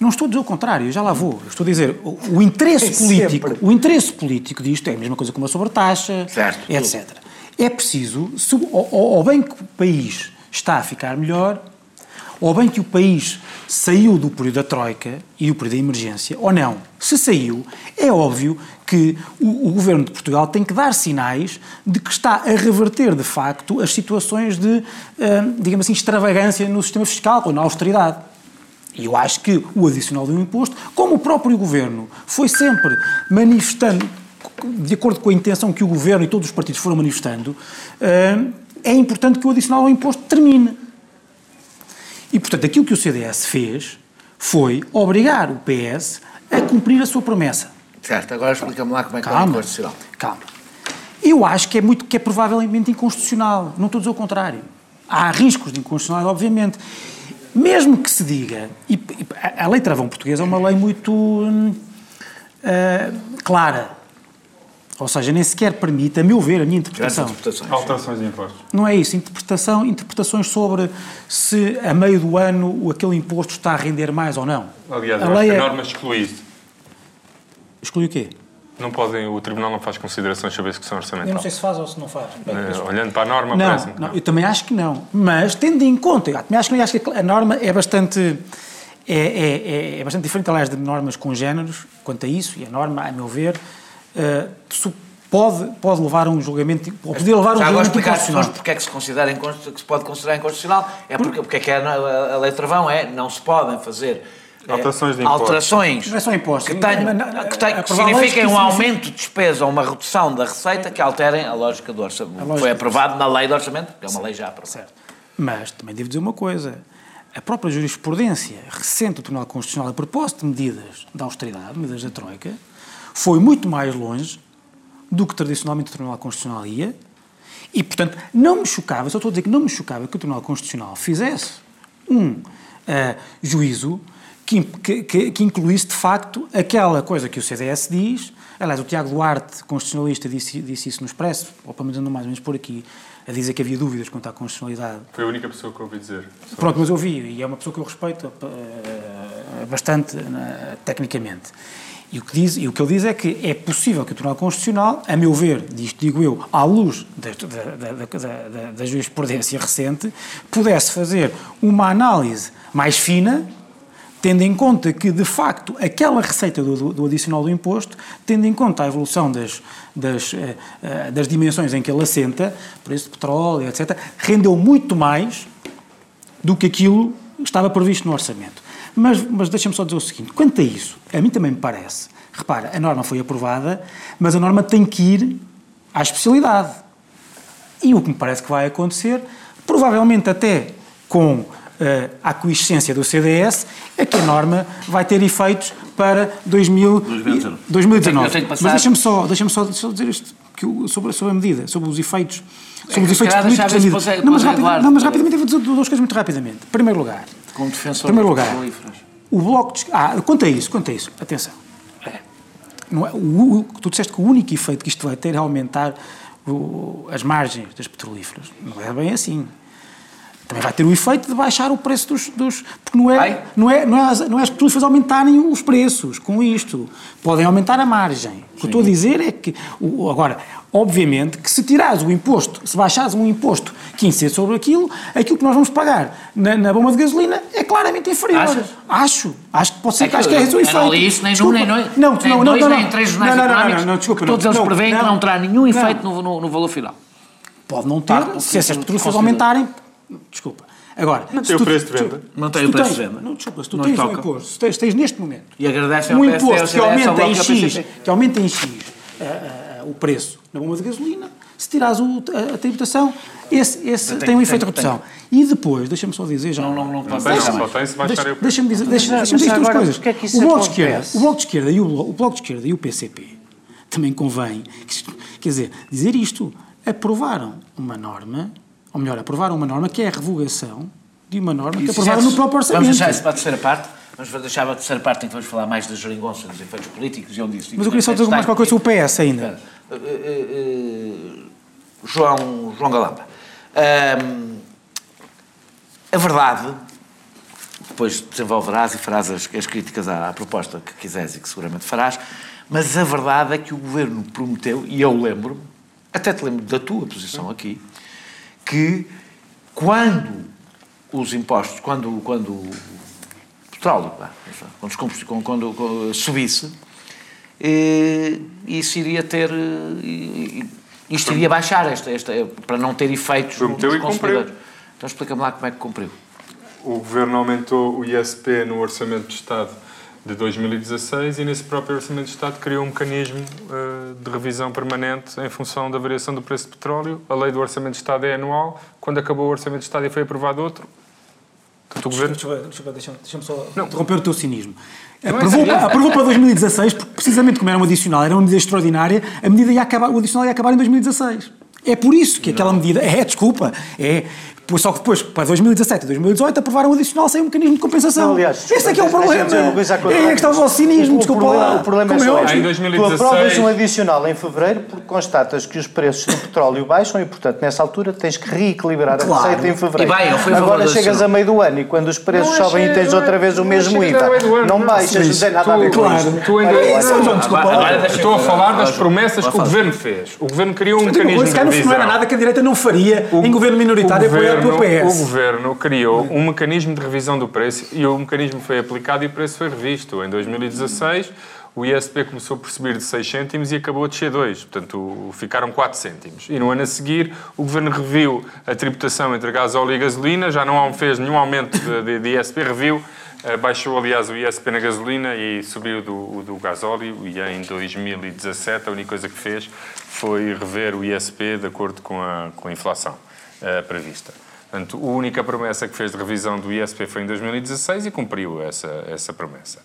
Não estou a dizer o contrário, já lá vou. Estou a dizer, o, o interesse político, Sempre. o interesse político disto é a mesma coisa que uma sobretaxa, Certo. etc. É preciso, se, ou bem que o país está a ficar melhor, ou bem que o país saiu do período da Troika e do período da emergência, ou não. Se saiu, é óbvio que o, o governo de Portugal tem que dar sinais de que está a reverter, de facto, as situações de, ah, digamos assim, extravagância no sistema fiscal ou na austeridade. E eu acho que o adicional de um imposto, como o próprio governo foi sempre manifestando, de acordo com a intenção que o governo e todos os partidos foram manifestando, eh, é importante que o adicional ao imposto termine. E, portanto, aquilo que o CDS fez foi obrigar o PS a cumprir a sua promessa. Certo, agora explica-me lá como é que é Calma, inconstitucional. calma. Eu acho que é muito que é provavelmente inconstitucional. Não estou a dizer o contrário. Há riscos de inconstitucionalidade, obviamente. Mesmo que se diga, e, a, lei travão portuguesa é uma lei muito ah, clara. Ou seja, nem sequer permite, a meu ver, a minha interpretação. Alterações de impostos. Não é isso. Interpretação, interpretações sobre se a meio do ano o- aquele imposto está a render mais ou não. Aliás, a lei a é... norma exclui isso. Exclui o quê? Não podem, o Tribunal não faz considerações sobre a execução Eu não orçamental. sei se faz ou se não faz. Eh, olhando para a norma, Não, parece-me que não, eu também acho que não. Mas, tendo em conta, eu também acho que, não, acho que a norma é bastante. É, é, é- é bastante diferente, aliás, de normas congêneros quanto a isso, e a norma, a meu ver, eh, su- pode, pode levar a um julgamento, ou poder levar a um Já agora julgamento explicar às pessoas inconstitucional. porque é que se, considera que se pode considerar inconstitucional. É porque, porque é que a, a, a lei travão é não se podem fazer eh, Alterações de impostos. alterações Não é só impostos. que, não, que, tenham- a que signifiquem que um aumento de despesa ou uma redução da receita que alterem a lógica do orçamento. lógica- Foi aprovado na lei do orçamento, que é uma lei já aprovada. Certo. Mas também devo dizer uma coisa. A própria jurisprudência recente do Tribunal Constitucional a propósito de medidas da austeridade, medidas da Troika, foi muito mais longe do que tradicionalmente o Tribunal Constitucional ia e, portanto, não me chocava, só estou a dizer que não me chocava que o Tribunal Constitucional fizesse um ah, juízo que, que, que- incluísse, de facto, aquela coisa que o CDS diz. Aliás, o Tiago Duarte, constitucionalista, disse, disse isso no Expresso, ou pelo menos andou mais ou menos por aqui, a dizer que havia dúvidas quanto à constitucionalidade Foi a única pessoa que eu ouvi dizer. Pronto, mas eu vi, e é uma pessoa que eu respeito eh, bastante eh, tecnicamente. E o, que diz, e o que ele diz é que é possível que o Tribunal Constitucional, a meu ver, disto digo eu, à luz da, da, da, da, jurisprudência recente, pudesse fazer uma análise mais fina, tendo em conta que, de facto, aquela receita do, do- adicional do imposto, tendo em conta a evolução das, das, eh, eh, das dimensões em que ele assenta, preço de petróleo, etc., rendeu muito mais do que aquilo estava previsto no orçamento. Mas, mas deixa-me só dizer o seguinte: quanto a isso, a mim também me parece, repara, a norma foi aprovada, mas a norma tem que ir à especialidade. E o que me parece que vai acontecer, provavelmente até com eh, a aquiescência do CDS, é que a norma vai ter efeitos para 2000 2019. 2019. Eu tenho que passar- Mas deixa-me só, deixa só, só dizer isto que o- sobre, sobre a medida, sobre os efeitos. Sobre os que se efeitos políticos da medida. o- Não, mas, não, mas rapidamente eu vou dizer duas coisas muito rapidamente. Em primeiro lugar, Como defensor primeiro lugar, o bloco de... Ah, quanto a isso, quanto a isso, atenção. É. Não é, o, o- tu disseste que o único efeito que isto vai ter é aumentar o- as margens das petrolíferas. Não é bem assim. Também vai ter o efeito de baixar o preço dos... dos porque não é, não, é, não, é as, não é as petrolíferas aumentarem os preços com isto. Podem aumentar a margem. O que eu estou a dizer é que... O, agora, obviamente que se tirares o imposto, se baixares um imposto que incide sobre aquilo, aquilo que nós vamos pagar na, na bomba de gasolina é claramente inferior. Achas? Acho. Acho que pode ser É que, acho que é eu- esse o eu efeito. não li isso nem num, Desculpa. nem dois, não, nem não, não, dois, não, nem não. três jornais não, não, não, económicos, não, não, desculpa, que não. todos eles Não, prevêem que não terá nenhum efeito no, no, no valor final. Pode não ter, porque se essas petrolíferas aumentarem. Desculpa. Agora, Mantém se o preço de tu- venda. Mantém o preço tens- de venda. Não, desculpa, se tu Não tens um toca. imposto, se tens, tens neste momento E agradecem um imposto que aumenta em X, que aumenta em X ah, ah, o preço na bomba de gasolina, se tirares o- a, a tributação, esse, esse Tem- tem um tem- efeito de tem- redução. E depois, deixa-me só dizer já. Não, não, não mais. tem se baixar Deixa-. Deixa-me dizer, deixa, Mas deixa-me dizer duas coisas. é isso o, bloco de esquerda, o Bloco de Esquerda e o, o Bloco de Esquerda e o PCP também convém, que- quer dizer, dizer isto, aprovaram uma norma, ou melhor, aprovaram uma norma que é a revogação de uma norma que Isso aprovaram no próprio orçamento. Vamos deixar isso para a terceira parte. Vamos deixar para a terceira parte em que vamos falar mais da geringonça, dos efeitos políticos e onde isso... Mas eu queria só dizer mais qualquer coisa sobre o PS ainda. Eh, eh, eh, João, João Galamba. A verdade, depois desenvolverás e farás as, as críticas à, à proposta que quiseres e que seguramente farás, mas a verdade é que o governo prometeu, e eu lembro-me, até te lembro da tua posição aqui, que quando os impostos, quando, quando o petróleo, quando, os combustíveis- quando, quando- subisse, eh, isso iria ter. eh, Isto iria baixar, esta, esta, para não ter efeitos Prometeu nos e cumpriu. consumidores. Então explica-me lá como é que cumpriu. O Governo aumentou o ISP no Orçamento de Estado de 2016 e nesse próprio Orçamento de Estado criou um mecanismo eh, de revisão permanente em função da variação do preço de petróleo. A lei do Orçamento de Estado é anual. Quando acabou o Orçamento de Estado e foi aprovado outro, Portanto, o governo... Desculpa, desculpa, deixa-me deixa só interromper o teu cinismo. é Aprovou, aprovou para 2016, porque precisamente como era um adicional, era uma medida extraordinária, a medida ia acabar, o adicional ia acabar em 2016. É por isso que aquela medida. É, desculpa. É. Pois só que depois, para 2017 e 2018, aprovaram o adicional sem um mecanismo de compensação. Não, aliás, Esse é que é o problema. É a questão do vosso cinismo, O- desculpa o problema, lá. O problema Como é é. Em Tu 2016 aprovas um adicional em fevereiro porque constatas que os preços do petróleo baixam e, portanto, nessa altura tens que reequilibrar Claro. a receita em fevereiro. E bem, eu fui Agora chegas a meio do ano e quando os preços Não sobem e achei- tens não outra é- vez o mesmo IVA, não baixas, não tem nada a ver com. Tu ainda- Isso, deixa- Estou a falar das promessas que o governo fez. O governo criou um mecanismo de cá não- não revisão. era nada que a direita não faria em governo minoritário pelo governo, o governo criou um mecanismo de revisão do preço e o mecanismo foi aplicado e o preço foi revisto. Em 2016, o ISP começou por subir de 6 cêntimos e acabou a descer 2. Portanto, ficaram 4 cêntimos. E no ano a seguir, o governo reviu a tributação entre gasóleo e gasolina, já não fez nenhum aumento de, de, de ISP, reviu. eh, Baixou, aliás, o ISP na gasolina e subiu do, o do gasóleo. E em 2017, a única coisa que fez foi rever o ISP de acordo com a, com a inflação eh, prevista. Portanto, a única promessa que fez de revisão do ISP foi em 2016 e cumpriu essa, essa promessa.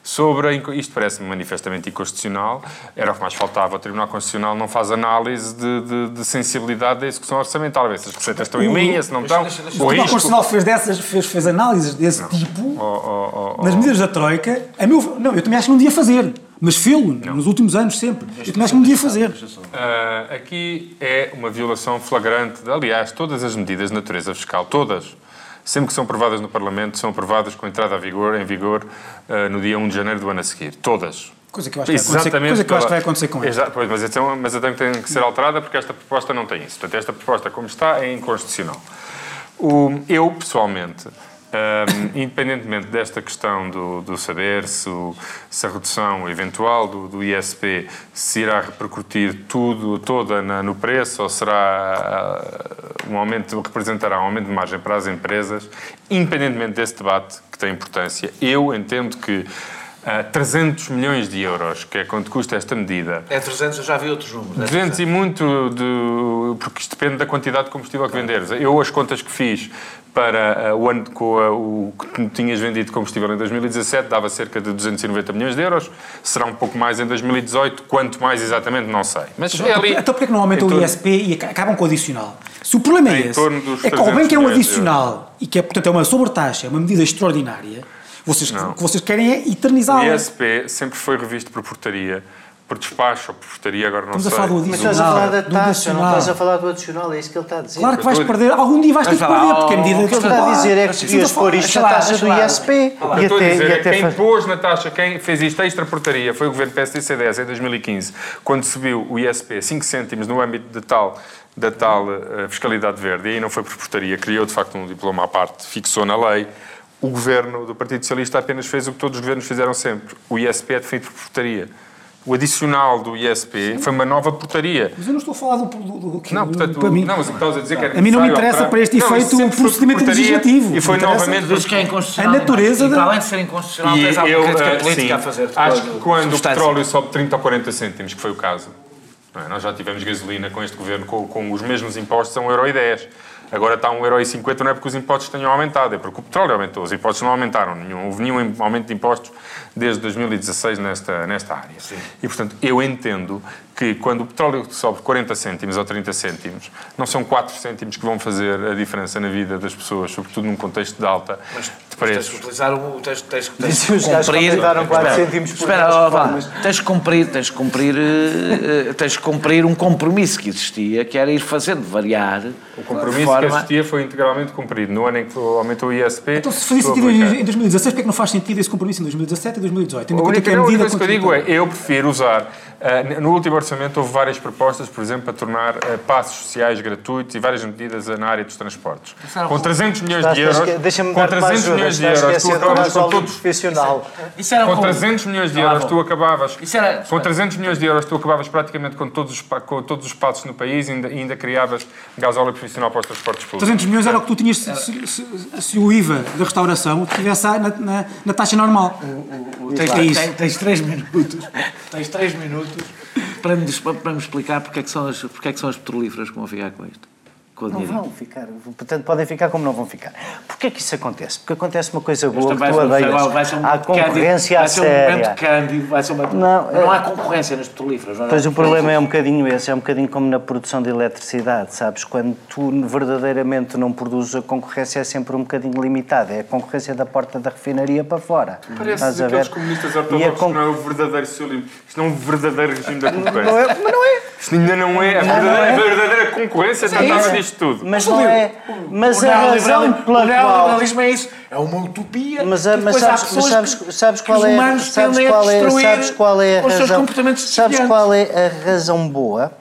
Sobre a isto parece-me manifestamente inconstitucional, era o que mais faltava. O Tribunal Constitucional não faz análise de, de- de sensibilidade da execução orçamental, a ver se as receitas estão em linha, se não estão. O Tribunal. Constitucional fez, dessas, fez, fez análises desse tipo Oh, oh, oh, nas oh. medidas da Troika. A meu, não, eu também acho que não devia fazer, mas fê-lo nos últimos anos sempre. Acho que não devia fazer. Ah, aqui é uma violação flagrante. de- Aliás, todas as medidas de natureza fiscal, todas, sempre que são aprovadas no Parlamento, são aprovadas com entrada a vigor, em vigor ah, no dia 1 de janeiro do ano a seguir. Todas. Coisa que eu acho que vai acontecer, coisa que eu acho que vai acontecer com. Exato, pois, mas, então, mas então tem que ser alterada porque esta proposta não tem isso. Portanto, esta proposta, como está, é inconstitucional. O- eu, pessoalmente, hum, independentemente desta questão do, do saber se, o- se a redução eventual do, do ISP se irá repercutir tudo, toda na- no preço ou será ah, um aumento, representará um aumento de margem para as empresas, independentemente desse debate que tem importância, eu entendo que ah, 300 milhões de euros, que é quanto custa esta medida, É 300, eu já vi outros números. é 200 e muito, de, porque isto depende da quantidade de combustível que venderes. Eu, as contas que fiz para ah, o ano com a- o que tinhas vendido combustível em 2017, dava cerca de 290 milhões de euros. Será um pouco mais em 2018, quanto mais exatamente, não sei. Mas é ali. Então porquê que não aumentam o ISP e aca- acabam com o adicional? Se o problema é esse, torno dos é que ao bem que é um 300 milhões de adicional e que é, portanto, é uma sobretaxa, é uma medida extraordinária, vocês, o que vocês querem é O eternizá-la. ISP sempre foi revisto por portaria, por despacho ou por portaria, agora não Estamos a sei. falar do Mas estás a adicional. falar da taxa, não estás a falar do adicional, é isso que ele está a dizer. Claro que vais a perder, algum dia vais ter que perder, porque a medida O que ele está a dizer é que devias pôr isto na taxa do ISP O e que eu estou a até, dizer que até quem pôs na taxa, quem fez isto extra portaria foi o governo PSD-CDS em 2015, quando subiu o ISP 5 cêntimos no âmbito de tal, da tal eh, fiscalidade verde, e aí não foi por portaria, criou de facto um diploma à parte, fixou na lei. O governo do Partido Socialista apenas fez o que todos os governos fizeram sempre. O ISP é definido por portaria. O adicional do ISP foi uma nova portaria. Mas eu não estou a falar do... do, do que- Não, portanto, para mim, não, mas o que estás a dizer é que era A mim não me interessa para este efeito o foi procedimento portaria legislativo. E foi novamente Diz que é inconstitucional. A natureza e, da- para além de ser inconstitucional, E tens eu, crítica eh, política sim, a fazer. acho que quando o petróleo sobe 30 ou 40 cêntimos, que foi o caso, é? nós já tivemos gasolina com este governo com, com os mesmos impostos a 1,10€. Agora está a 1,50€, não é porque os impostos tenham aumentado, é porque o petróleo aumentou. Os impostos não aumentaram, nenhum, houve nenhum aumento de impostos desde 2016 nesta, nesta área. E, portanto, eu entendo que quando o petróleo sobe 40 cêntimos ou 30 cêntimos, não são 4 cêntimos que vão fazer a diferença na vida das pessoas, sobretudo num contexto de alta de Tens que preços. utilizar o. Tens, tens, tens os que gajos que cumprir. aumentaram 4 Espera, cêntimos por Espera, ó, vá. Tens que cumprir, tens que cumprir, eh, eh, tens que cumprir um compromisso que existia, que era ir fazendo variar. O compromisso que existia foi integralmente cumprido. No ano em que aumentou o ISP. Então, se fazia sentido em 2016, porque é que não faz sentido esse compromisso em 2017 e 2018? Tendo A única, que a a única medida coisa que eu digo é, eu prefiro usar. ah, no último orçamento houve várias propostas, por exemplo, para tornar ah, passos sociais gratuitos e várias medidas ah, na área dos transportes. Com 300 milhões de euros, com dar-te uma 300 ajuda, milhões de euros, tu esquecer do acabavas com todos. profissional. Isso era Com como- 300 milhões de Ah, euros, tu acabavas. Com 300 milhões de euros, tu acabavas praticamente com todos os, com todos os passos no país e ainda, ainda criavas gasóleo profissional para os transportes públicos. 300 milhões era o que tu tinhas se, se- se- se o IVA da restauração estivesse na, na, na taxa normal. Tens, É isso. tens, tens três minutos. Tens três minutos para me, para me explicar porque é, que são as, porque é que são as petrolíferas que vão ficar com isto. Com o Não vão ficar, portanto podem ficar como não vão ficar. Porquê que isso acontece? Porque acontece uma coisa boa que tu vai- odeias. vai ser um Há momento cândido, concorrência à vai ser um séria. momento cândido, vai ser uma... Não, não é- há concorrência nas petrolíferas. não há Pois o concorrência. problema é um bocadinho esse, é um bocadinho como na produção de eletricidade, sabes? Quando tu verdadeiramente não produzes, a concorrência é sempre um bocadinho limitada, é a concorrência da porta da refinaria para fora. Parece Estás a aqueles comunistas a ortodoxos con- que não é o verdadeiro socialismo. Isto não é um verdadeiro regime da concorrência. Não é, mas não é. Isto ainda não é. A Não verdadeira, é. a verdadeira concorrência trata-se disto tudo. Mas não é. Mas O a razão pela o qual. neoliberalismo é isso. É uma utopia. Mas, que mas depois há sabes, mas sabes, que- sabes que qual é, sabes qual é, sabes qual é a com os seus razão, comportamentos sabes qual é a razão boa?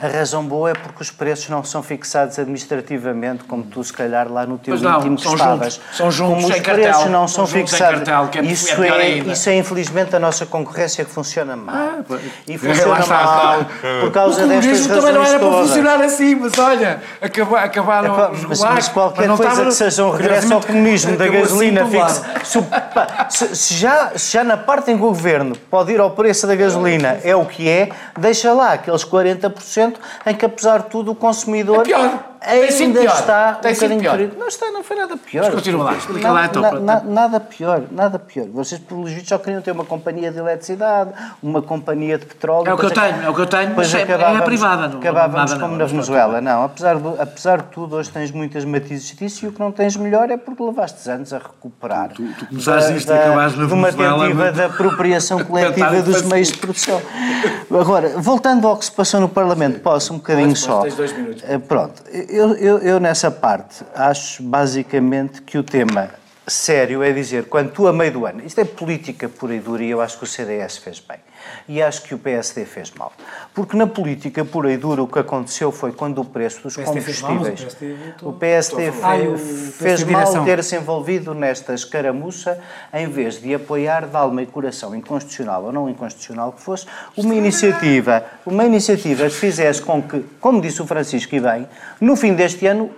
A razão boa é porque os preços não são fixados administrativamente, como tu, se calhar, lá no teu Pois não, são estavas. juntos, são juntos como os preços cartel, não são fixados. cartel, é- isso, é é, isso é, infelizmente, a nossa concorrência que funciona mal. Ah, e funciona está. mal por causa o destas comunismo razões também não era para todas. funcionar assim, mas olha, acaba, acabaram Epá, os mas, mas qualquer não coisa estava- que seja um regresso ao comunismo da gasolina pá, se- se já, se já na parte em que o governo pode ir ao preço da gasolina é o que é, deixa lá aqueles 40% em que, apesar de tudo, o consumidor É pior. Ainda pior. está Tem um bocadinho pior. ferido. Não está, não foi nada pior. Mas continua lá, explica lá, então, Na- na- nada pior, nada pior. Vocês, pelos vistos, só queriam ter uma companhia de eletricidade, uma companhia de petróleo. É o que eu tenho, é o que eu tenho, mas é- é acabávamos- privada, não- Acabávamos nada como não, na mas Venezuela. Não, apesar, do, apesar de tudo, hoje tens muitas matizes disso e o que não tens melhor é porque levaste anos a recuperar. Tu, começaste isto e acabaste na De uma Venezuela, tentativa mas- da apropriação coletiva dos meios de produção. Agora, voltando ao que se passou no Parlamento, posso um bocadinho Podes, só. tens dois minutos. Eh, Pronto, eu, eu, eu nessa parte acho basicamente que o tema sério é dizer, quando tu a meio do ano, isto é política pura e dura e eu acho que o CDS fez bem e acho que o PSD fez mal. Porque na política pura e dura o que aconteceu foi quando o preço dos O combustíveis... O PSD, fez mal ter-se envolvido nesta escaramuça em vez de apoiar de alma e coração, inconstitucional ou não inconstitucional que fosse, uma iniciativa, uma iniciativa que fizesse com que, como disse o Francisco e bem, no fim deste ano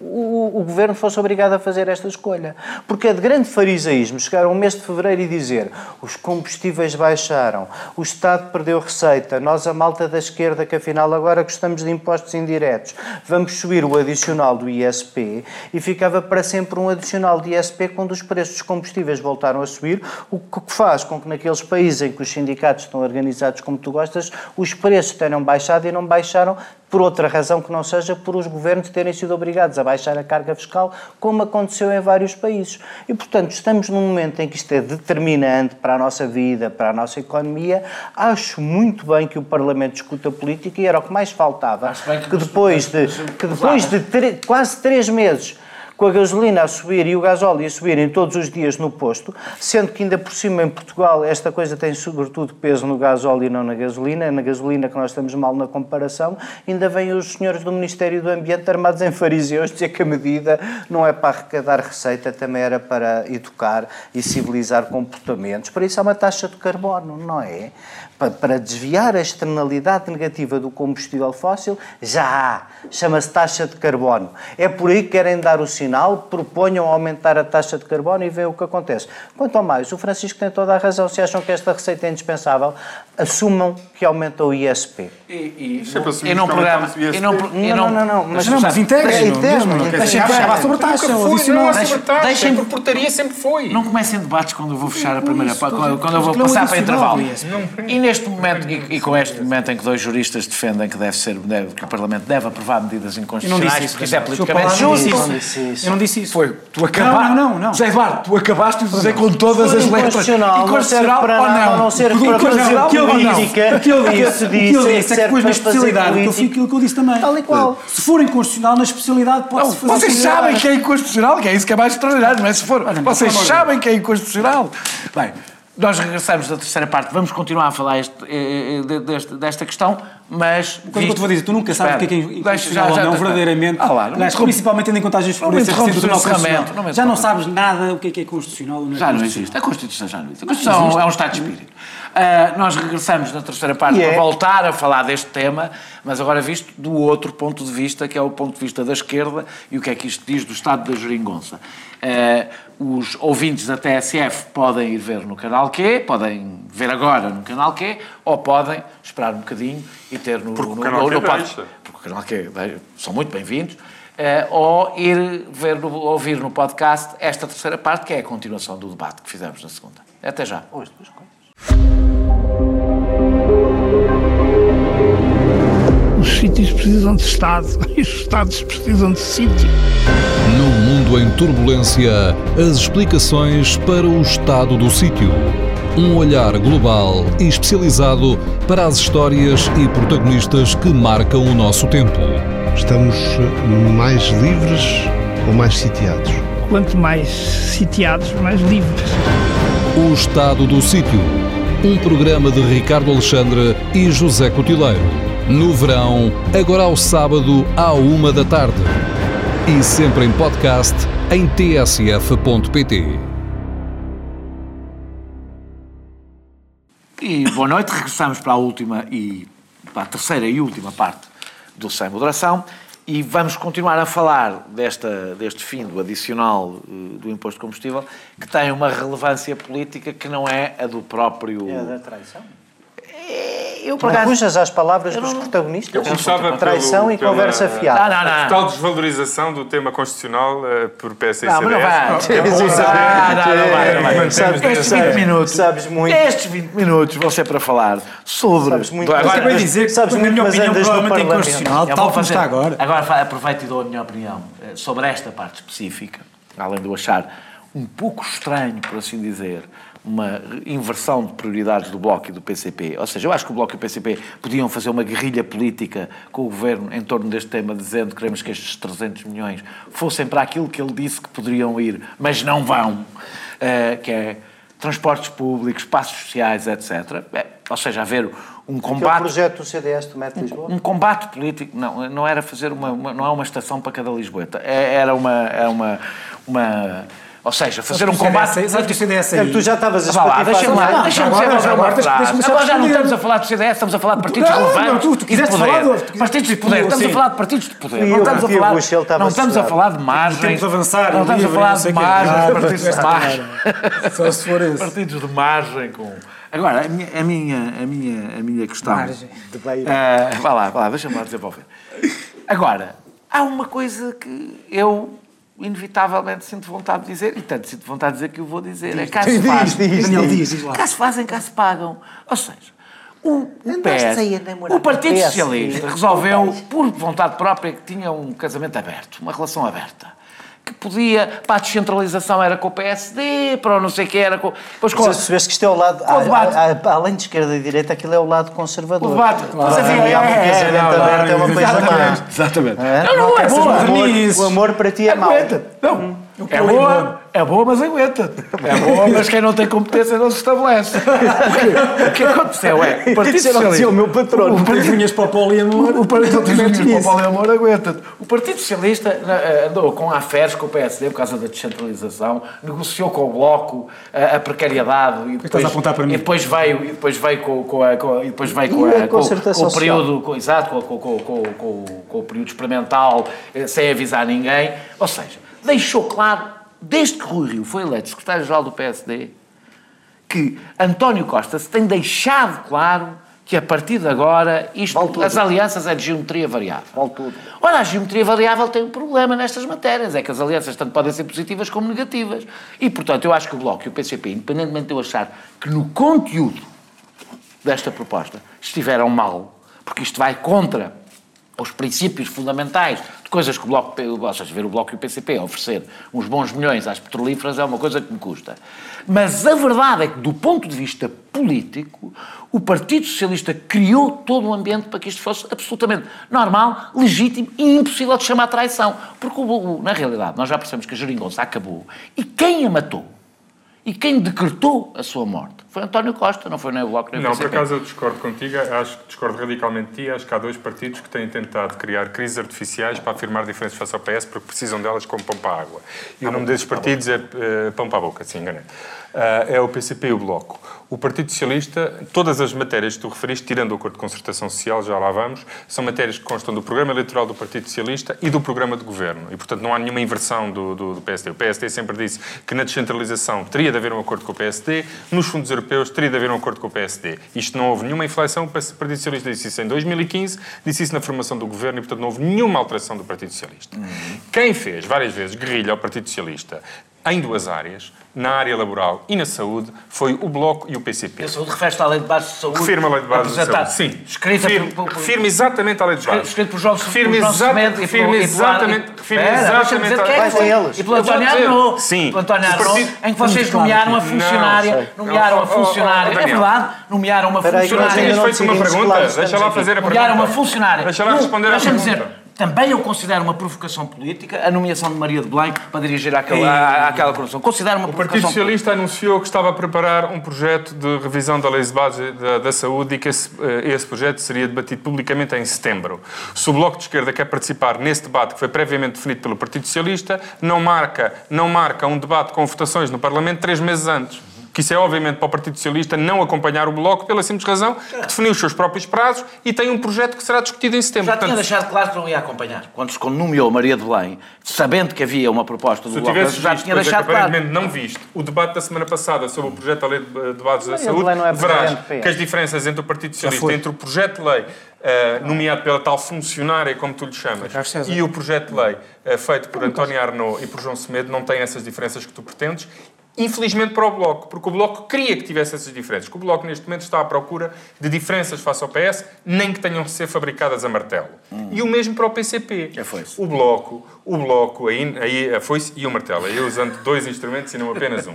o, o- governo fosse obrigado a fazer esta escolha. Porque é de grande farisaísmo chegar ao mês de fevereiro e dizer os combustíveis baixaram, o Estado perdeu receita, nós, a malta da esquerda, que afinal agora gostamos de impostos indiretos, vamos subir o adicional do ISP e ficava para sempre um adicional de ISP quando os preços dos combustíveis voltaram a subir, o que faz com que naqueles países em que os sindicatos estão organizados como tu gostas, os preços tenham baixado e não baixaram por outra razão que não seja por os governos terem sido obrigados a baixar a carga fiscal, como aconteceu em vários países. E, portanto, estamos num momento em que isto é determinante para a nossa vida, para a nossa economia. Acho muito bem que o Parlamento discuta política e era o que mais faltava. bem que Que depois de, que depois de quase três meses com a gasolina a subir e o gasóleo a subirem todos os dias no posto, sendo que ainda por cima em Portugal esta coisa tem sobretudo peso no gasóleo e não na gasolina, é na gasolina que nós estamos mal na comparação, ainda vêm os senhores do Ministério do Ambiente armados em fariseus dizer que a medida não é para arrecadar receita, também era para educar e civilizar comportamentos. Para isso há uma taxa de carbono, não é? Pa- Para desviar a externalidade negativa do combustível fóssil, já há. Chama-se taxa de carbono. É por aí que querem dar o sinal, proponham aumentar a taxa de carbono e veem o que acontece. Quanto ao mais, o Francisco tem toda a razão. Se acham que esta receita é indispensável, assumam que aumenta o ISP. E, e, Sempre assumimos e não programa. aumentamos o ISP. E não, e Não, não, não, mas- Não, mas integrem, É, integrem, deixem sobretaxa, deixem- a portaria sempre foi. Não comecem debates quando eu vou fechar a primeira parte, a quando, eu vou passar para intervalo. E neste momento, e, e com este momento em que dois juristas defendem que, deve ser, deve- que o Parlamento deve aprovar medidas inconstitucionais, disse isso. porque isso é politicamente justo. disse Não isso. disse isso. Eu não disse isso. Foi, tu acabaste. Não, não, não. José Eduardo, tu acabaste de dizer com todas as letras. inconstitucional, ou não? não serve O para fazer disse- O que eu disse, política, o que eu disse, eu disse é que depois na especialidade, eu fui aquilo que eu disse também. Tal e qual. Se for inconstitucional, na especialidade Não, pode-se fazer. vocês sabem que é inconstitucional, que é isso que é mais extraordinário, não é? Se for, vocês sabem que é inconstitucional. Bem, nós regressamos da terceira parte, vamos continuar a falar este, eh, eh, deste- desta questão, mas... Quando eu te vou dizer, tu nunca sabes o que é que é inconstitucional ou não, verdadeiramente. Ah, lá, não me interrompe. principalmente tendo em conta a jurisprudência Não me recente do Tribunal Constitucional. não Já não sabes nada o que é que é constitucional ou não é Já não constitucional. existe. A Constituição já não existe. A Constituição é um Estado de Espírito. Ah, nós regressamos na terceira parte é. para voltar a falar deste tema, mas agora visto do outro ponto de vista, que é o ponto de vista da esquerda e o que é que isto diz do Estado da Geringonça. Ah, os ouvintes da TSF podem ir ver no canal Q, podem ver agora no canal Q, ou podem esperar um bocadinho e ter no, Porque o no, canal no, Q no pod-. Porque o canal Q são muito bem-vindos. eh, ou ir ver no- ouvir no podcast esta terceira parte, que é a continuação do debate que fizemos na segunda. Até já. Os sítios precisam de Estado e os Estados precisam de sítio. No mundo em turbulência, as explicações para o estado do sítio. Um olhar global e especializado para as histórias e protagonistas que marcam o nosso tempo. Estamos mais livres ou mais sitiados? Quanto mais sitiados, mais livres. O Estado do Sítio. Um programa de Ricardo Alexandre e José Cotileiro. No verão, agora ao sábado, à uma da tarde. E sempre em podcast em tsf.pt. E boa noite, regressamos para a última e para a terceira e última parte do Sem Moderação e vamos continuar a falar desta, deste fim do adicional eh, do imposto de combustível que tem uma relevância política que não é a do próprio... É da traição. Eu, Não puxas as palavras dos protagonistas. Eu começava Traição pelo- e pela- conversa fiada. Não, não, não. A total desvalorização do tema constitucional eh, por PS e Não, não vai. CDS. É bom saber. Não, não vai, não vai. Mantemos Sabes- Estes nessa- 20 minutos, Sabes muito. estes 20 minutos vão ser para falar sobre... Sabes muito. Agora, de dizer que, Sabes muito, minha opinião, provavelmente é inconstitucional, Eu tal como está agora. Agora aproveito e dou a minha opinião eh, sobre esta parte específica, além de eu achar um pouco estranho, por assim dizer, uma inversão de prioridades do Bloco e do PCP. Ou seja, eu acho que o Bloco e o PCP podiam fazer uma guerrilha política com o Governo em torno deste tema, dizendo que queremos que estes 300 milhões fossem para aquilo que ele disse que poderiam ir, mas não vão, eh, que é transportes públicos, espaços sociais, etc. É, ou seja, haver um combate projeto do CDS do Mete Lisboa. um combate político, não, não era fazer uma, uma- não é uma estação para cada Lisboeta, é- era uma, era uma, uma ou seja, fazer um combate Sabes que o CDS É aí... tu já estavas a espatifar deixa-me lá, deixa-me desenvolver uma frase. Agora já não estamos a falar do CDS, estamos a falar de partidos Não, não, relevantes tu- de quiseste falar quiseste- partidos de poder, estamos a falar de partidos de poder. Não estamos a falar, não estamos a falar de margem. Temos de avançar, Não estamos a falar de margem, partidos de margem. Só se for esse. Partidos de margem com... Agora, a minha, a minha, a minha, a minha questão... Margem. Ah, vá lá, vá lá, deixa-me lá desenvolver. Agora, há uma coisa que eu inevitavelmente sinto vontade de dizer, e tanto sinto vontade de dizer que eu vou dizer, é cá se Diz, faz. diz, Daniel, diz. diz, diz lá. Cá se fazem, cá se pagam. Ou seja, o, o PS, o Partido o PS, Socialista resolveu, por vontade própria, que tinha um casamento aberto, uma relação aberta. Que podia, para a descentralização era com o PSD, para o não sei o que era com... Depois com Mas se que isto é o lado, debate. a- a- além de esquerda e direita, aquilo é o lado conservador. O debate. Mas Claro. havia É, um é, casamento não, não, é uma coisa má. Exatamente. É? Não, não, é boa. modernices. O amor para ti é mau. Não. É boa, é boa, mas aguenta. É boa, mas quem não tem competência não se estabelece. O que, aconteceu é o Partido Isso era o que dizia o meu patrono. O Partido, unhas para o poliamor. o Partido Socialista, isso. o Poliamor aguenta. O Partido Socialista eh, andou com aferes com o PSD por causa da descentralização, negociou com o Bloco eh, a precariedade e estás depois, a apontar para mim? e depois veio, e depois veio com, com, a, com, e depois veio com, E a a, com, com o período, com, exato, com, com, com, com, com, com o período experimental, eh, sem avisar ninguém. Ou seja, deixou claro, desde que Rui Rio foi eleito secretário-geral do PSD, que António Costa se tem deixado claro que a partir de agora isto, as alianças é de geometria variável. Vale tudo. Ora, a geometria variável tem um problema nestas matérias, é que as alianças tanto podem ser positivas como negativas. E, portanto, eu acho que o Bloco e o PCP, independentemente de eu achar que no conteúdo desta proposta estiveram mal, porque isto vai contra os princípios fundamentais de coisas que o Bloco, ou seja, ver o Bloco e o PCP oferecer uns bons milhões às petrolíferas é uma coisa que me custa. Mas a verdade é que, do ponto de vista político, o Partido Socialista criou todo o ambiente para que isto fosse absolutamente normal, legítimo e impossível de chamar traição. Porque, na realidade, nós já percebemos que a geringonça acabou e quem a matou e quem decretou a sua morte foi António Costa, não foi nem o Bloco nem o Não, por acaso eu discordo contigo, acho que discordo radicalmente de ti. Acho que há dois partidos que têm tentado criar crises artificiais para afirmar diferenças face ao PS porque precisam delas como pão para a água. E o nome desses partidos é eh, pão para a boca, sim, enganei. Ah, é o PCP e o Bloco. O Partido Socialista, todas as matérias que tu referiste, tirando o acordo de concertação social, já lá vamos, são matérias que constam do programa eleitoral do Partido Socialista e do programa de governo. E, portanto, não há nenhuma inversão do, do, do PSD. O PSD sempre disse que na descentralização teria de haver um acordo com o PSD, nos fundos europeus teria de haver um acordo com o PSD. Isto não houve nenhuma inflexão, o Partido Socialista disse isso em 2015, disse isso na formação do governo e, portanto, não houve nenhuma alteração do Partido Socialista. Quem fez várias vezes guerrilha ao Partido Socialista em duas áreas, na área laboral e na saúde, foi o Bloco e o PCP. A saúde refere-se à lei de base de saúde. Refirma a lei de base de saúde. Sim. Escrita refirma, por- por- refirma exatamente à lei de base. Escrito por João e e por- exatamente. e- refirma deixa-me exatamente que Vai foi. com eles. E pelo António. Arnaud. Sim. Pelo António Arnaud, em que vocês nomearam uma Não, funcionária. Nomearam uma Oh, oh, oh, funcionária. É verdade, nomearam uma funcionária. ainda Tinhas feito uma pergunta. Deixa lá fazer a pergunta. Nomearam uma funcionária. Deixa lá responder Deixa-me pergunta. dizer, também eu considero uma provocação política a nomeação de Maria de Belém para dirigir àquela, à- àquela coroação. Considero uma O Partido provocação política. Socialista anunciou que estava a preparar um projeto de revisão da lei de base da, da saúde e que esse, eh, esse projeto seria debatido publicamente em setembro. Se o Bloco de Esquerda quer participar nesse debate que foi previamente definido pelo Partido Socialista, não marca, não marca um debate com votações no Parlamento três meses antes. Que isso é, obviamente, para o Partido Socialista não acompanhar o Bloco pela simples razão que definiu os seus próprios prazos e tem um projeto que será discutido em setembro. Já tinha Portanto, deixado claro que não ia acompanhar. Quando se nomeou Maria de Belém, sabendo que havia uma proposta do Bloco, tivesses já visto, tinha que deixado claro. aparentemente não viste, o debate da semana passada sobre o projeto da lei de de bases da Maria saúde, Belém não é verás que as diferenças entre o Partido Socialista, entre o projeto de lei eh, nomeado pela tal funcionária, como tu lhe chamas, e o projeto de lei eh, feito por António Arnaud e por João Semedo, não têm essas diferenças que tu pretendes. Infelizmente para o Bloco, porque o Bloco queria que tivesse essas diferenças. Que o Bloco neste momento está à procura de diferenças face ao PS, nem que tenham de ser fabricadas a martelo. E o mesmo para o PCP. É foi-se. O bloco, o bloco, aí, aí a foice e o martelo, aí usando dois instrumentos e não apenas um.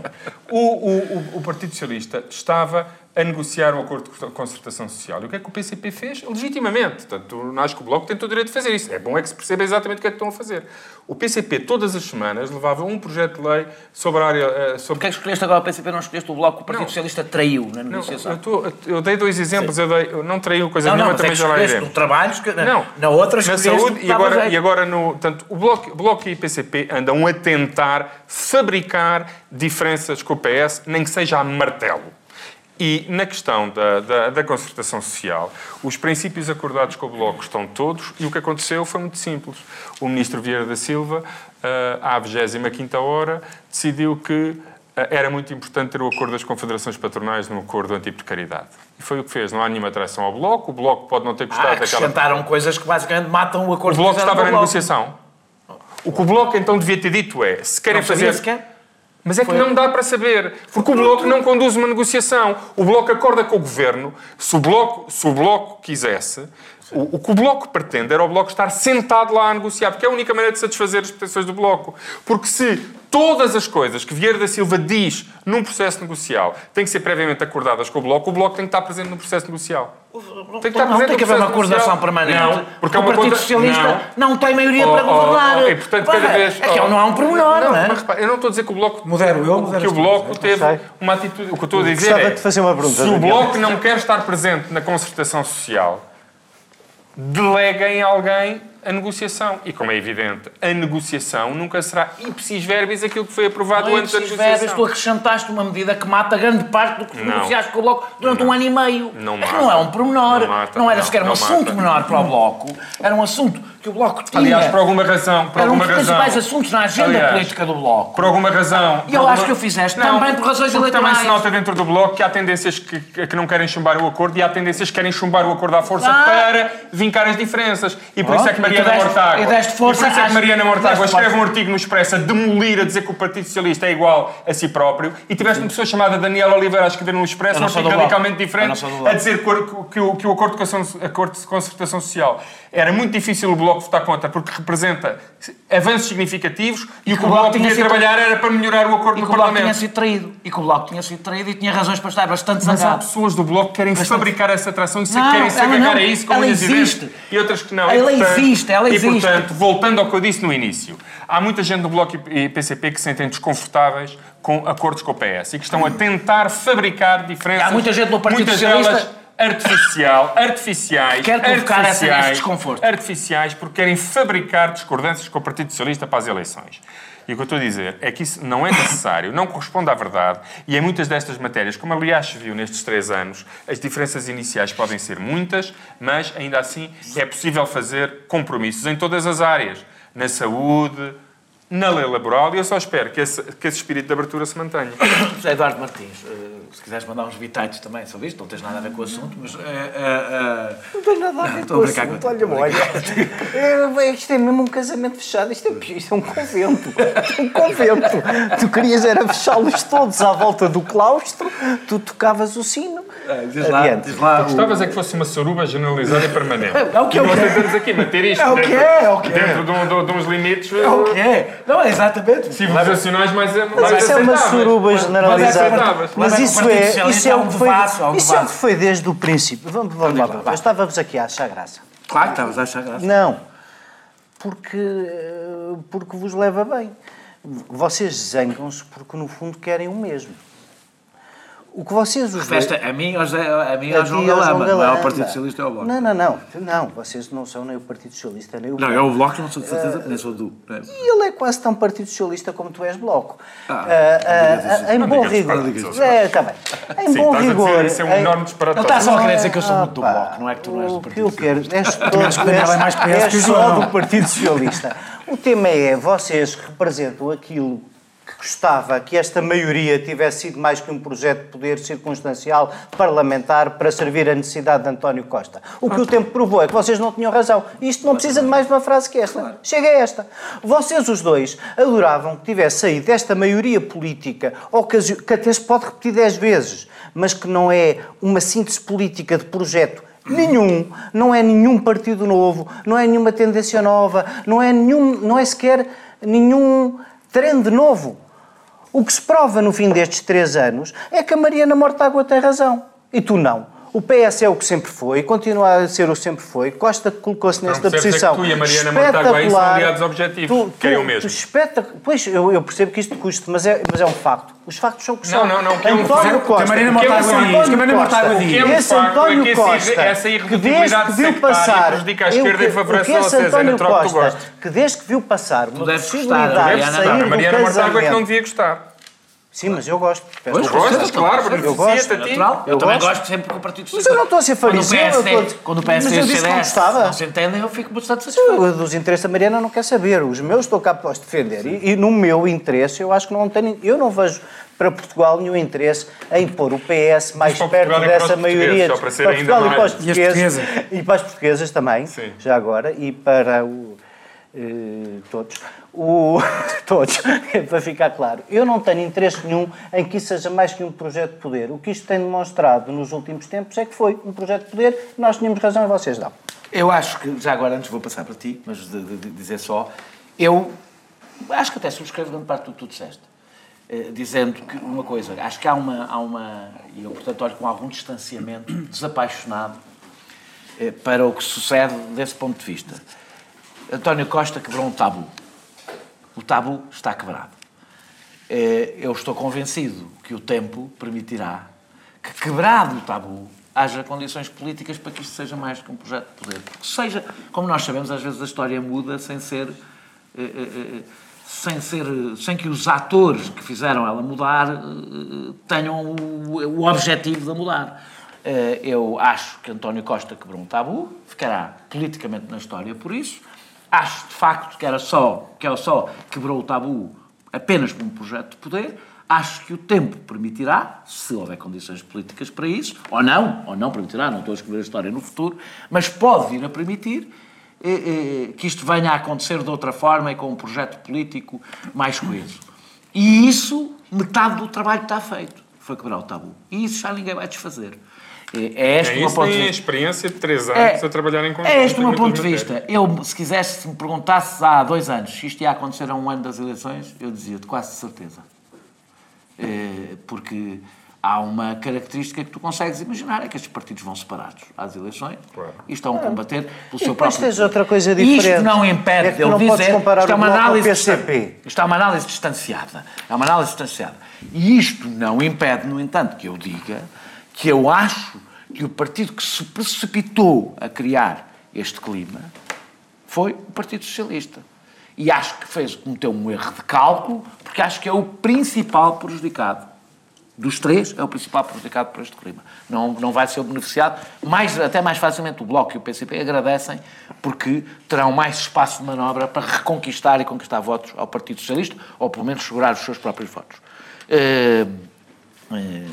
O, o, o, o Partido Socialista estava a negociar um acordo de concertação social. E o que é que o PCP fez? Legitimamente. Portanto, acho que o Bloco tem todo o direito de fazer isso. É bom é que se perceba exatamente o que é que estão a fazer. O PCP, todas as semanas, levava um projeto de lei sobre a área... eh, Sobre... Porquê é que escolheste agora o PCP não escolheste o Bloco que o Partido Não. Socialista traiu na Não, negociação? eu, tô- eu dei dois exemplos, eu, dei, eu não traiu coisa Não, não, nenhuma, mas é também que já lá iremos. no trabalho, na- Não. na outra na saúde e agora, jeito. e agora no. Portanto, o Bloco, Bloco e o PCP andam a tentar fabricar diferenças com o PS, nem que seja a martelo. E na questão da, da, da concertação social, os princípios acordados com o Bloco estão todos e o que aconteceu foi muito simples. O ministro Vieira da Silva, eh, à 25 hora, decidiu que eh, era muito importante ter o acordo das confederações patronais no acordo anti-precariedade. E foi o que fez. Não há nenhuma atração ao Bloco. O Bloco pode não ter Ah, gostado daquela... acrescentaram coisas que basicamente matam o O acordo Bloco que fizeram estava na o Bloco. negociação. O que o Bloco então devia ter dito é, se querem fazer... sequer? Mas é que não dá para saber, porque o Bloco não conduz uma negociação. O Bloco acorda com o Governo. Se o Bloco, se o bloco quisesse, o, o que o Bloco pretende era o Bloco estar sentado lá a negociar, porque é a única maneira de satisfazer as pretensões do Bloco. Porque se todas as coisas que Vieira da Silva diz num processo negocial têm que ser previamente acordadas com o Bloco, o Bloco tem que estar presente no processo negocial. Tem que estar não presente tem que haver uma negocial. permanente. Não, porque é o uma Partido conta- Socialista não. não. tem maioria Oh, para oh, governar. oh, e portanto, cada vez. É que oh, não há um pormenor, não, é? Mas repara, eu não estou a dizer que o Bloco. Modero eu, que modero o tu. Bloco Não teve uma atitude. O que eu estou a dizer é. de fazer uma pergunta, Se o. Bloco não quer estar presente na concertação social, delega em alguém a negociação. E como é evidente, a negociação nunca será ipsis verbis aquilo que foi aprovado Não é antes da preciso verbas, tu negociação. acrescentaste uma medida que mata grande parte do que tu Não. negociaste com o Bloco durante um ano e meio. Não é que mata. não é um pormenor, Não não, mata. era Não, sequer um não assunto mata. menor para o Bloco, era um assunto que o Bloco tinha. Aliás, por alguma razão. Por era um alguma dos razão. principais assuntos na agenda Aliás, política do Bloco. Por alguma razão. E eu por acho alguma- que o fizeste também por razões porque também se eleitorais. nota dentro do Bloco que há tendências que, que não querem chumbar o acordo e há tendências que querem chumbar o acordo à força Ah. para vincar as diferenças. E por isso é que Mariana deste- Mortágua... e deste força e por isso é que Mariana Mortágua escreve um artigo no Expresso a demolir, a dizer que o Partido Socialista é igual a si próprio e tiveste uma pessoa chamada Daniela Oliveira a escrever no Expresso um não artigo radicalmente diferente não a dizer que, o- que o, que o acordo de, concertação- acordo de concertação social era muito difícil o Bloco votar contra porque representa avanços significativos e, o que o Bloco tinha sido- trabalhar era para melhorar o acordo E do que o Bloco tinha Parlamento. sido traído. E que o Bloco tinha sido traído e tinha razões para estar bastante Mas há zangado. pessoas do Bloco que querem fabricar essa atração e se Não, querem se agarrar a isso com Ela e existe. e outras que não. Ela e, portanto, existe, ela E, existe. portanto, voltando ao que eu disse no início, há muita gente do Bloco e PCP que se sentem desconfortáveis com acordos com o PS e que estão a tentar fabricar diferenças. Há muita gente no Partido muitas Socialista- delas artificial, artificiais, Quer provocar artificiais, esse desconforto. artificiais porque querem fabricar discordâncias com o Partido Socialista para as eleições. E o que eu estou a dizer é que isso não é necessário, não corresponde à verdade, e em muitas destas matérias, como aliás se viu nestes três anos, as diferenças iniciais podem ser muitas, mas ainda assim é possível fazer compromissos em todas as áreas, na saúde, na lei laboral, e eu só espero que esse, que esse espírito de abertura se mantenha. José Eduardo Martins, eh, se quiseres mandar uns bitites também sobre isto, não tens nada a ver com o assunto, mas. eh, eh, Não tem nada a ver estou com brincar assunto. Olha, olha. É, Isto é mesmo um casamento fechado. Isto é, isto é um convento. É um convento. Tu querias era fechá-los todos à volta do claustro, tu tocavas o sino. diz lá, Adiante. diz lá. Gostavas é que fosse uma suruba generalizada e permanente. É o que o nós que é. tentamos aqui manter isto É o que dentro, é, é o que é. dentro de, um- de- de uns limites É o que é? Não, é exatamente. civilizacionais mais, mais Mas isso é uma suruba Mais- mais generalizada. Mas Mas isso o é, isso é é o que foi, isso é o que foi desde o princípio. Vamos, vamos lá, eu estava-vos aqui a achar graça. Claro que estavas a achar graça. Não, porque, porque vos leva bem. Vocês zangam-se porque no fundo querem o mesmo. O que vocês os dois- Festa a mim, ao Zé- a mim A ao João Galamba, não é o. Partido Socialista, é o Bloco. Não, não, não. Não, vocês não são nem o Partido Socialista, nem o Não, Bloco. é o Bloco, não sou de certeza, nem sou do. é. E ele é quase tão Partido Socialista como tu és Bloco. Ah, Ah, ah, ah, em Não bom rigor. É, está bem. Em Sim, bom rigor. isso é um em- enorme disparate. Ele está só a querer Não dizer que eu sou é- muito do ah, Bloco, não é que tu não és do O que Partido eu quero. És, é só do Partido Socialista. O tema é, vocês representam aquilo gostava que esta maioria tivesse sido mais que um projeto de poder circunstancial parlamentar para servir a necessidade de António Costa. O que o tempo provou é que vocês não tinham razão. Isto não precisa de mais uma frase que esta. Chega a esta. Vocês, os dois, adoravam que tivesse saído desta maioria política, que até se pode repetir dez vezes, mas que não é uma síntese política de projeto nenhum, não é nenhum partido novo, não é nenhuma tendência nova, não é, nenhum, não é sequer nenhum trend novo. O que se prova no fim destes três anos é que a Mariana Mortágua tem razão. E tu não. O PS é o que sempre foi, continua a ser o que sempre foi. Costa colocou-se Não nesta percebes é que posição. tu e a Mariana Mortágua aí são espetacular. aliados objetivos, que é o mesmo. espetac- Pois, eu, eu percebo que isto custe, mas é, mas é um facto. Os factos são o que Não, são. não, não, que é um António facto. Costa, Que a Mariana é Mortágua diz, António que a é esse é António Costa, essa que irredutibilidade desde que viu sectária passar, prejudica a eu esquerda esse vocês, é António tu Costa, que desde que viu passar uma deves gostar, possibilidade de Mariana, sair não, A do Mariana Mortágua é que não casamento. devia gostar. Sim, mas eu gosto. Peço Pois, Tu desculpa. gostas, claro, Eu beneficia-te a ti. Natural. Eu, Eu também gosto. gosto sempre que o Partido Mas Socialista. eu não estou a ser Quando o fariseu, PSD, quando o Mas PSD eu e o disse que não CDS não se entendem, eu fico bastante satisfeito. Dos interesses da Mariana não quer saber. Os meus estou cá para os defender. E, e no meu interesse, eu acho que não tenho. Eu não vejo para Portugal nenhum interesse em pôr o PS mais para perto e para dessa maioria. só para ser ainda Portugal e para os mais- E as portugueses. portuguesas. E para as portuguesas também, Sim. já agora. E para o. eh, todos. O, todos, para ficar claro. Eu não tenho interesse nenhum em que isso seja mais que um projeto de poder. O que isto tem demonstrado nos últimos tempos é que foi um projeto de poder. Nós tínhamos razão e vocês não. Eu acho que, já agora, antes vou passar para ti, mas de, de- de dizer só, eu acho que até subscrevo grande parte do que tu disseste. Eh, dizendo que uma coisa, acho que há uma, há uma, e eu portanto olho com algum distanciamento, desapaixonado, eh, para o que sucede desse ponto de vista. António Costa quebrou um tabu. O tabu está quebrado. Eh, Eu estou convencido que o tempo permitirá que, quebrado o tabu, haja condições políticas para que isto seja mais que um projeto de poder. Porque seja, como nós sabemos, às vezes a história muda sem ser. eh, eh, Sem, ser, sem que os atores que fizeram ela mudar tenham o, o objetivo de mudar. Eu acho que António Costa quebrou um tabu, ficará politicamente na história por isso. Acho de facto que era só, que ela só quebrou o tabu apenas como um projeto de poder. Acho que o tempo permitirá, se houver condições políticas para isso, ou não, ou não permitirá, não estou a escrever a história no futuro, mas pode vir a permitir eh, eh, que isto venha a acontecer de outra forma e com um projeto político mais coeso. E isso, metade do trabalho está feito. Foi quebrar o tabu. E isso já ninguém vai desfazer. É, é este É o meu isso, ponto de tem experiência de três anos a trabalhar em conjunto. É este o meu ponto de vista. Eu, se quisesse, se me perguntasses há dois anos se isto ia acontecer a um ano das eleições, eu dizia-te quase de certeza. Eh, Porque há uma característica que tu consegues imaginar, é que estes partidos vão separados às eleições e estão a combater pelo seu É. depois próprio... tens outra coisa Isto diferente. não impede É que dizer... comparar Isto é o uma análise PCP. Isto é uma análise distanciada. É uma análise distanciada. E isto não impede, no entanto, que eu diga que eu acho que o partido que se precipitou a criar este clima foi o Partido Socialista. E acho que fez, cometeu um erro de cálculo, porque acho que é o principal prejudicado. Dos três, é o principal prejudicado por este clima. Não, não vai ser beneficiado. Mais, até mais facilmente o Bloco e o PCP agradecem, porque terão mais espaço de manobra para reconquistar e conquistar votos ao Partido Socialista, ou pelo menos segurar os seus próprios votos. Eh, eh,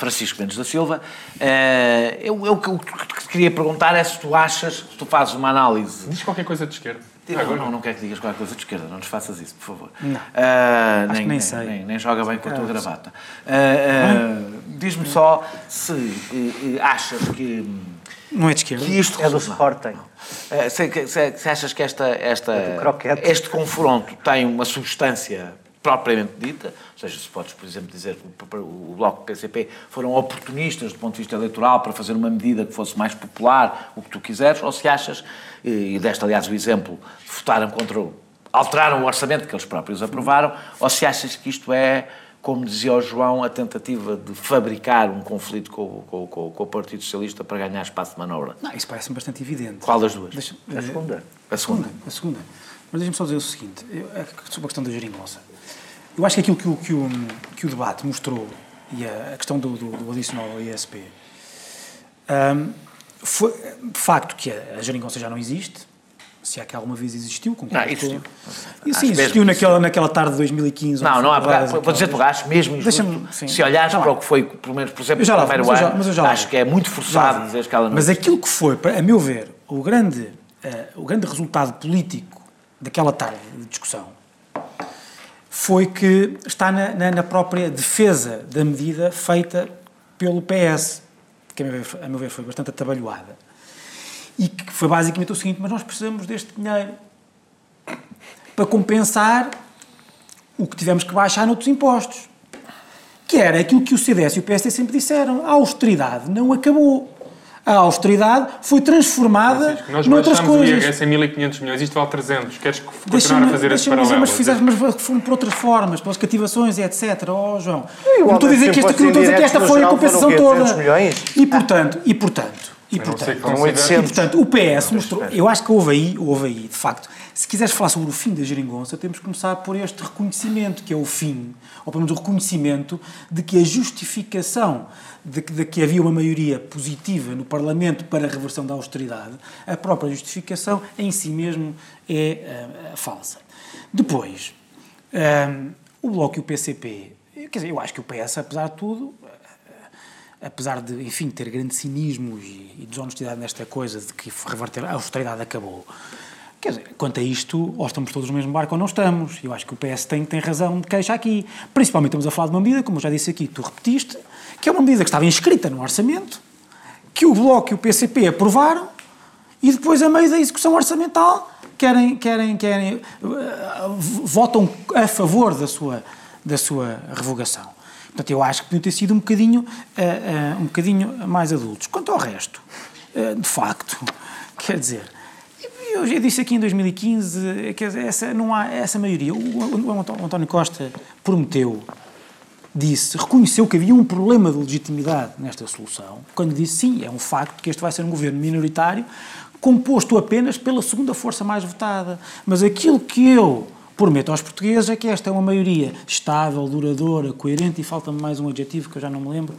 Francisco Mendes da Silva. Eh, eu, eu, o que te queria perguntar é se tu achas, se tu fazes uma análise. Diz qualquer coisa de esquerda. Não, não, não quero que digas qualquer coisa de esquerda, não nos faças isso, por favor. Não. Acho nem, que nem sei. Nem, nem joga bem com a tua gravata. Ah, ah, Diz-me só se achas que. Não é de esquerda. Que isto É do Sporting. Se, se- se achas que esta, esta, É este confronto tem uma substância propriamente dita, ou seja, se podes, por exemplo, dizer que o, Bloco PCP foram oportunistas do ponto de vista eleitoral para fazer uma medida que fosse mais popular, o que tu quiseres, ou se achas, e deste aliás o exemplo, votaram contra o, alteraram o orçamento que eles próprios aprovaram, ou se achas que isto é, como dizia o João, a tentativa de fabricar um conflito com, o- com, com, com o Partido Socialista para ganhar espaço de manobra? Não, isso parece-me bastante evidente. Qual das duas? Deixa- a segunda. A segunda. A segunda. Mas deixa-me só dizer o seguinte, eu, sobre a questão da geringonça. Eu acho que aquilo que o, que o, que o debate mostrou, e a, questão do, do, do adicional ao ISP, hum, foi de facto que a, a geringonça já não existe, se é que alguma vez existiu. concordo Não, existiu. E sim, existiu que naquela, naquela tarde de 2015. Não, não há aprovadas Vou dizer-te, acho mesmo injusto. Se olhares para o que foi, pelo menos, por exemplo, Eu já vou, primeiro ano, mas eu já acho que é muito forçado dizer que ela não Mas aquilo que foi, a meu ver, o grande, eh, o grande resultado político daquela tarde de discussão foi que está na, na- na própria defesa da medida feita pelo PS, que a meu ver, a meu ver foi bastante atabalhoada. E que foi basicamente o seguinte: mas nós precisamos deste dinheiro para compensar o que tivemos que baixar noutros impostos. Que era aquilo que o CDS e o PSD sempre disseram: a austeridade não acabou. A austeridade foi transformada Nós noutras baixámos o coisas. IRS em 1500 milhões, isto vale 300. Queres continuar a fazer esse paralelo? mas fizeste, mas foram por outras formas, pelas cativações e etc. Oh, João. E Não estou a dizer que, esta, dizer que esta foi a compensação toda. 200 milhões? E portanto, e portanto, e portanto, que Foram considere- 800. e, portanto, o PS mostrou. Eu acho que houve aí, houve aí, de facto. Se quiseres falar sobre o fim da geringonça, temos que começar por este reconhecimento, que é o fim, ou pelo menos o reconhecimento de que a justificação de que, de que havia uma maioria positiva no Parlamento para a reversão da austeridade, a própria justificação em si mesmo é ah, falsa. Depois, ah, o Bloco e o PCP, quer dizer, eu acho que o PS, apesar de tudo, apesar de, enfim, ter grande cinismo e, e desonestidade nesta coisa de que reverter a austeridade acabou, quer dizer, quanto a isto, ou estamos todos no mesmo barco ou não estamos. Eu acho que o PS tem, tem razão de queixa aqui. Principalmente estamos a falar de uma medida, como eu já disse aqui, tu repetiste, que é uma medida que estava inscrita no orçamento, que o Bloco e o PCP aprovaram, e depois, a meio da execução orçamental, querem, querem, querem, eh, votam a favor da sua, da sua revogação. Portanto, eu acho que podiam ter sido um bocadinho, eh, eh, um bocadinho mais adultos. Quanto ao resto, de facto, quer dizer, eu disse aqui em 2015, eh, dizer, essa, não há essa maioria. O, o- o António Costa prometeu, disse, reconheceu que havia um problema de legitimidade nesta solução, quando disse sim, é um facto que este vai ser um governo minoritário, composto apenas pela segunda força mais votada. Mas aquilo que eu prometo aos portugueses é que esta é uma maioria estável, duradoura, coerente, e falta-me mais um adjetivo que eu já não me lembro,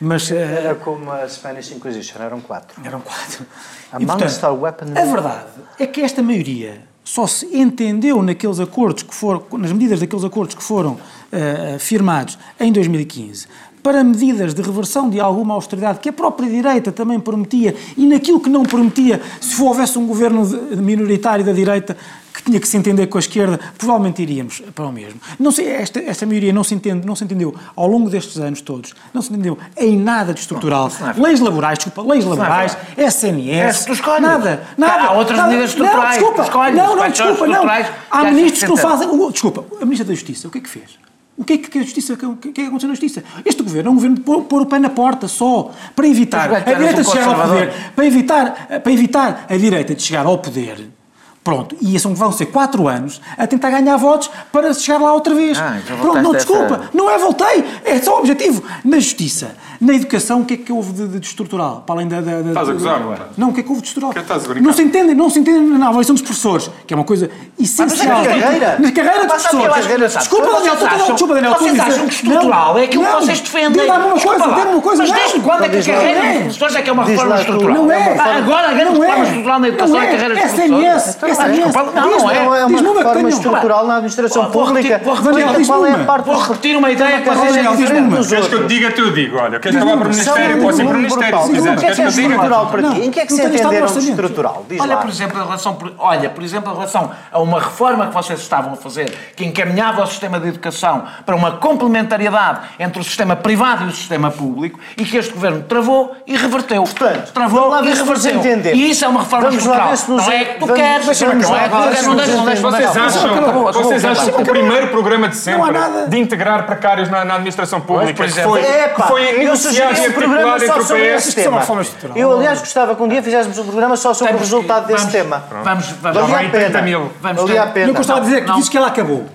mas... eh, Era como a Spanish Inquisition, eram quatro. eram quatro. Amongst our weaponry- A verdade é que esta maioria só se entendeu naqueles acordos que foram, nas medidas daqueles acordos que foram eh, firmados em 2015 para medidas de reversão de alguma austeridade que a própria direita também prometia e naquilo que não prometia, se houvesse um governo minoritário da direita que tinha que se entender com a esquerda, provavelmente iríamos para o mesmo. Não sei, esta, esta maioria não se, entende, não se entendeu ao longo destes anos todos, não se entendeu em nada de estrutural. leis laborais, desculpa, leis laborais, SNS, É, nada, nada. Há outras nada, medidas estruturais, Não, desculpa, não, não, desculpa, não. Há ministros que não fazem... Desculpa, a Ministra da Justiça, o que é que fez? O que é que a Justiça, o que é que aconteceu na Justiça? Este governo é um governo de pôr, pôr o pé na porta só, para evitar a direita de chegar ao poder, para evitar, para evitar a direita de chegar ao poder. Pronto, e são, vão ser quatro anos a tentar ganhar votos para chegar lá outra vez. Ah, então Pronto, não, voltaste a essa- desculpa, não é voltei, é só o objetivo. Na justiça, na educação, o que é que houve de, de- estrutural? Para além da. da, da Estás a gozar, não estás? Não, o que é que houve de estrutural? Que estás a brincar? Não se entendem, não se entendem na avaliação dos professores, que é uma coisa essencial. na carreira. Na carreira dos Mas professores. Desculpa, Daniel, estou- acham- desculpa, Daniel, vocês acham que estrutural Não, é aquilo que não. vocês defendem. Diga-me uma coisa, Desculpa diga-me uma coisa. Mas não. desde quando é que a carreira Não é. dos professores é que é uma reforma estrutural? Não é. Ah, Agora a grande Não reforma é. estrutural na educação Não é a carreira dos professores. Essa Desculpa, não, não é. Não é uma reforma estrutural na administração pública. qual é a parte Vou repetir uma ideia que vocês já uma. dos Queres que eu te diga, eu digo. Olha, queres acabar por Ministério? Pode ser por Ministério, se quiseres. O que é Queres que é eu diga? estrutural para ti? Em que é que Não se entenderam de estrutural? Olha, por exemplo, em relação, olha, por exemplo, em relação a uma reforma que vocês estavam a fazer, que encaminhava o sistema de educação para uma complementariedade entre o sistema privado e o sistema público, e que este governo travou e reverteu. Portanto, travou e reverteu. E isso é uma reforma Vamos lá estrutural. ver se nos- não é que tu vamos- queres, lá não deixa- não entendemos. deixa- Vocês não, acham, vocês acham que o primeiro programa de sempre de integrar precários na, na administração pública que foi, É, que foi eu negociado e articulado entre o PS. Eu, aliás, gostava que um dia fizéssemos um programa só sobre o resultado desse tema. Vamos, vamos, Valia a em 30 pena. Valia a pena. Eu gostava de dizer que dizes que ela acabou.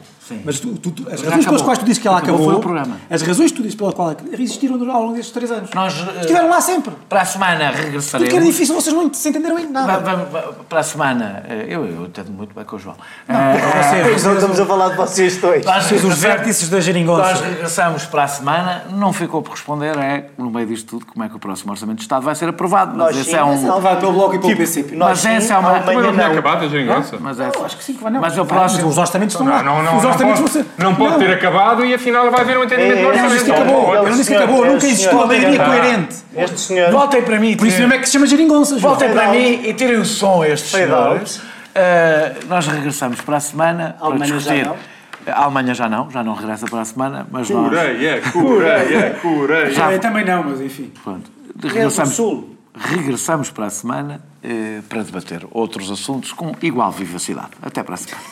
Mas tu, tu, tu- as razões acabou. pelas quais tu dizes que ela Acabou acabou, foi o programa. as razões que tu dizes pelas quais ela existiram ao longo destes três anos. Nós, eh, Estiveram lá sempre. Para a semana Porque regressaremos. era difícil, vocês não se entenderam em nada. va- va- Para a semana, eh, eu, eu entendo muito bem com o João. Eh, Vocês, Não estamos a falar de vocês dois. Nós vocês os vértices da Nós geringonça. regressamos para a semana, não ficou por responder, é, no meio disto tudo, como é que o próximo Orçamento de Estado vai ser aprovado. Mas Nós esse sim, é mas um. não. Vai pelo Bloco e pelo Tipo, nós Mas sim, essa é uma- Também não tinha não. acabado a geringonça? Mas, é, Acho que sim, que vai não. mas é o próximo. Os orçamentos estão lá. Não, não, não, Não, orçamentos pode, ser- não pode ter acabado e afinal vai haver um entendimento É, é, Eu não disse que acabou. Não, Eu não disse que acabou. é, Nunca existiu a maioria coerente. Este senhor. Voltem para mim. Por isso mesmo é que se chama geringonça, João. Voltem para Fade mim e tirem o som a estes senhores. Eh, nós regressamos para a semana A Alemanha para já discutir. não? A Alemanha já não, já não regressa para a semana, mas nós. Coreia, Coreia, Coreia. Já- Eu também não, mas enfim. Pronto. Regressamos, Sul. regressamos para a semana eh, para debater outros assuntos com igual vivacidade. Até para a semana.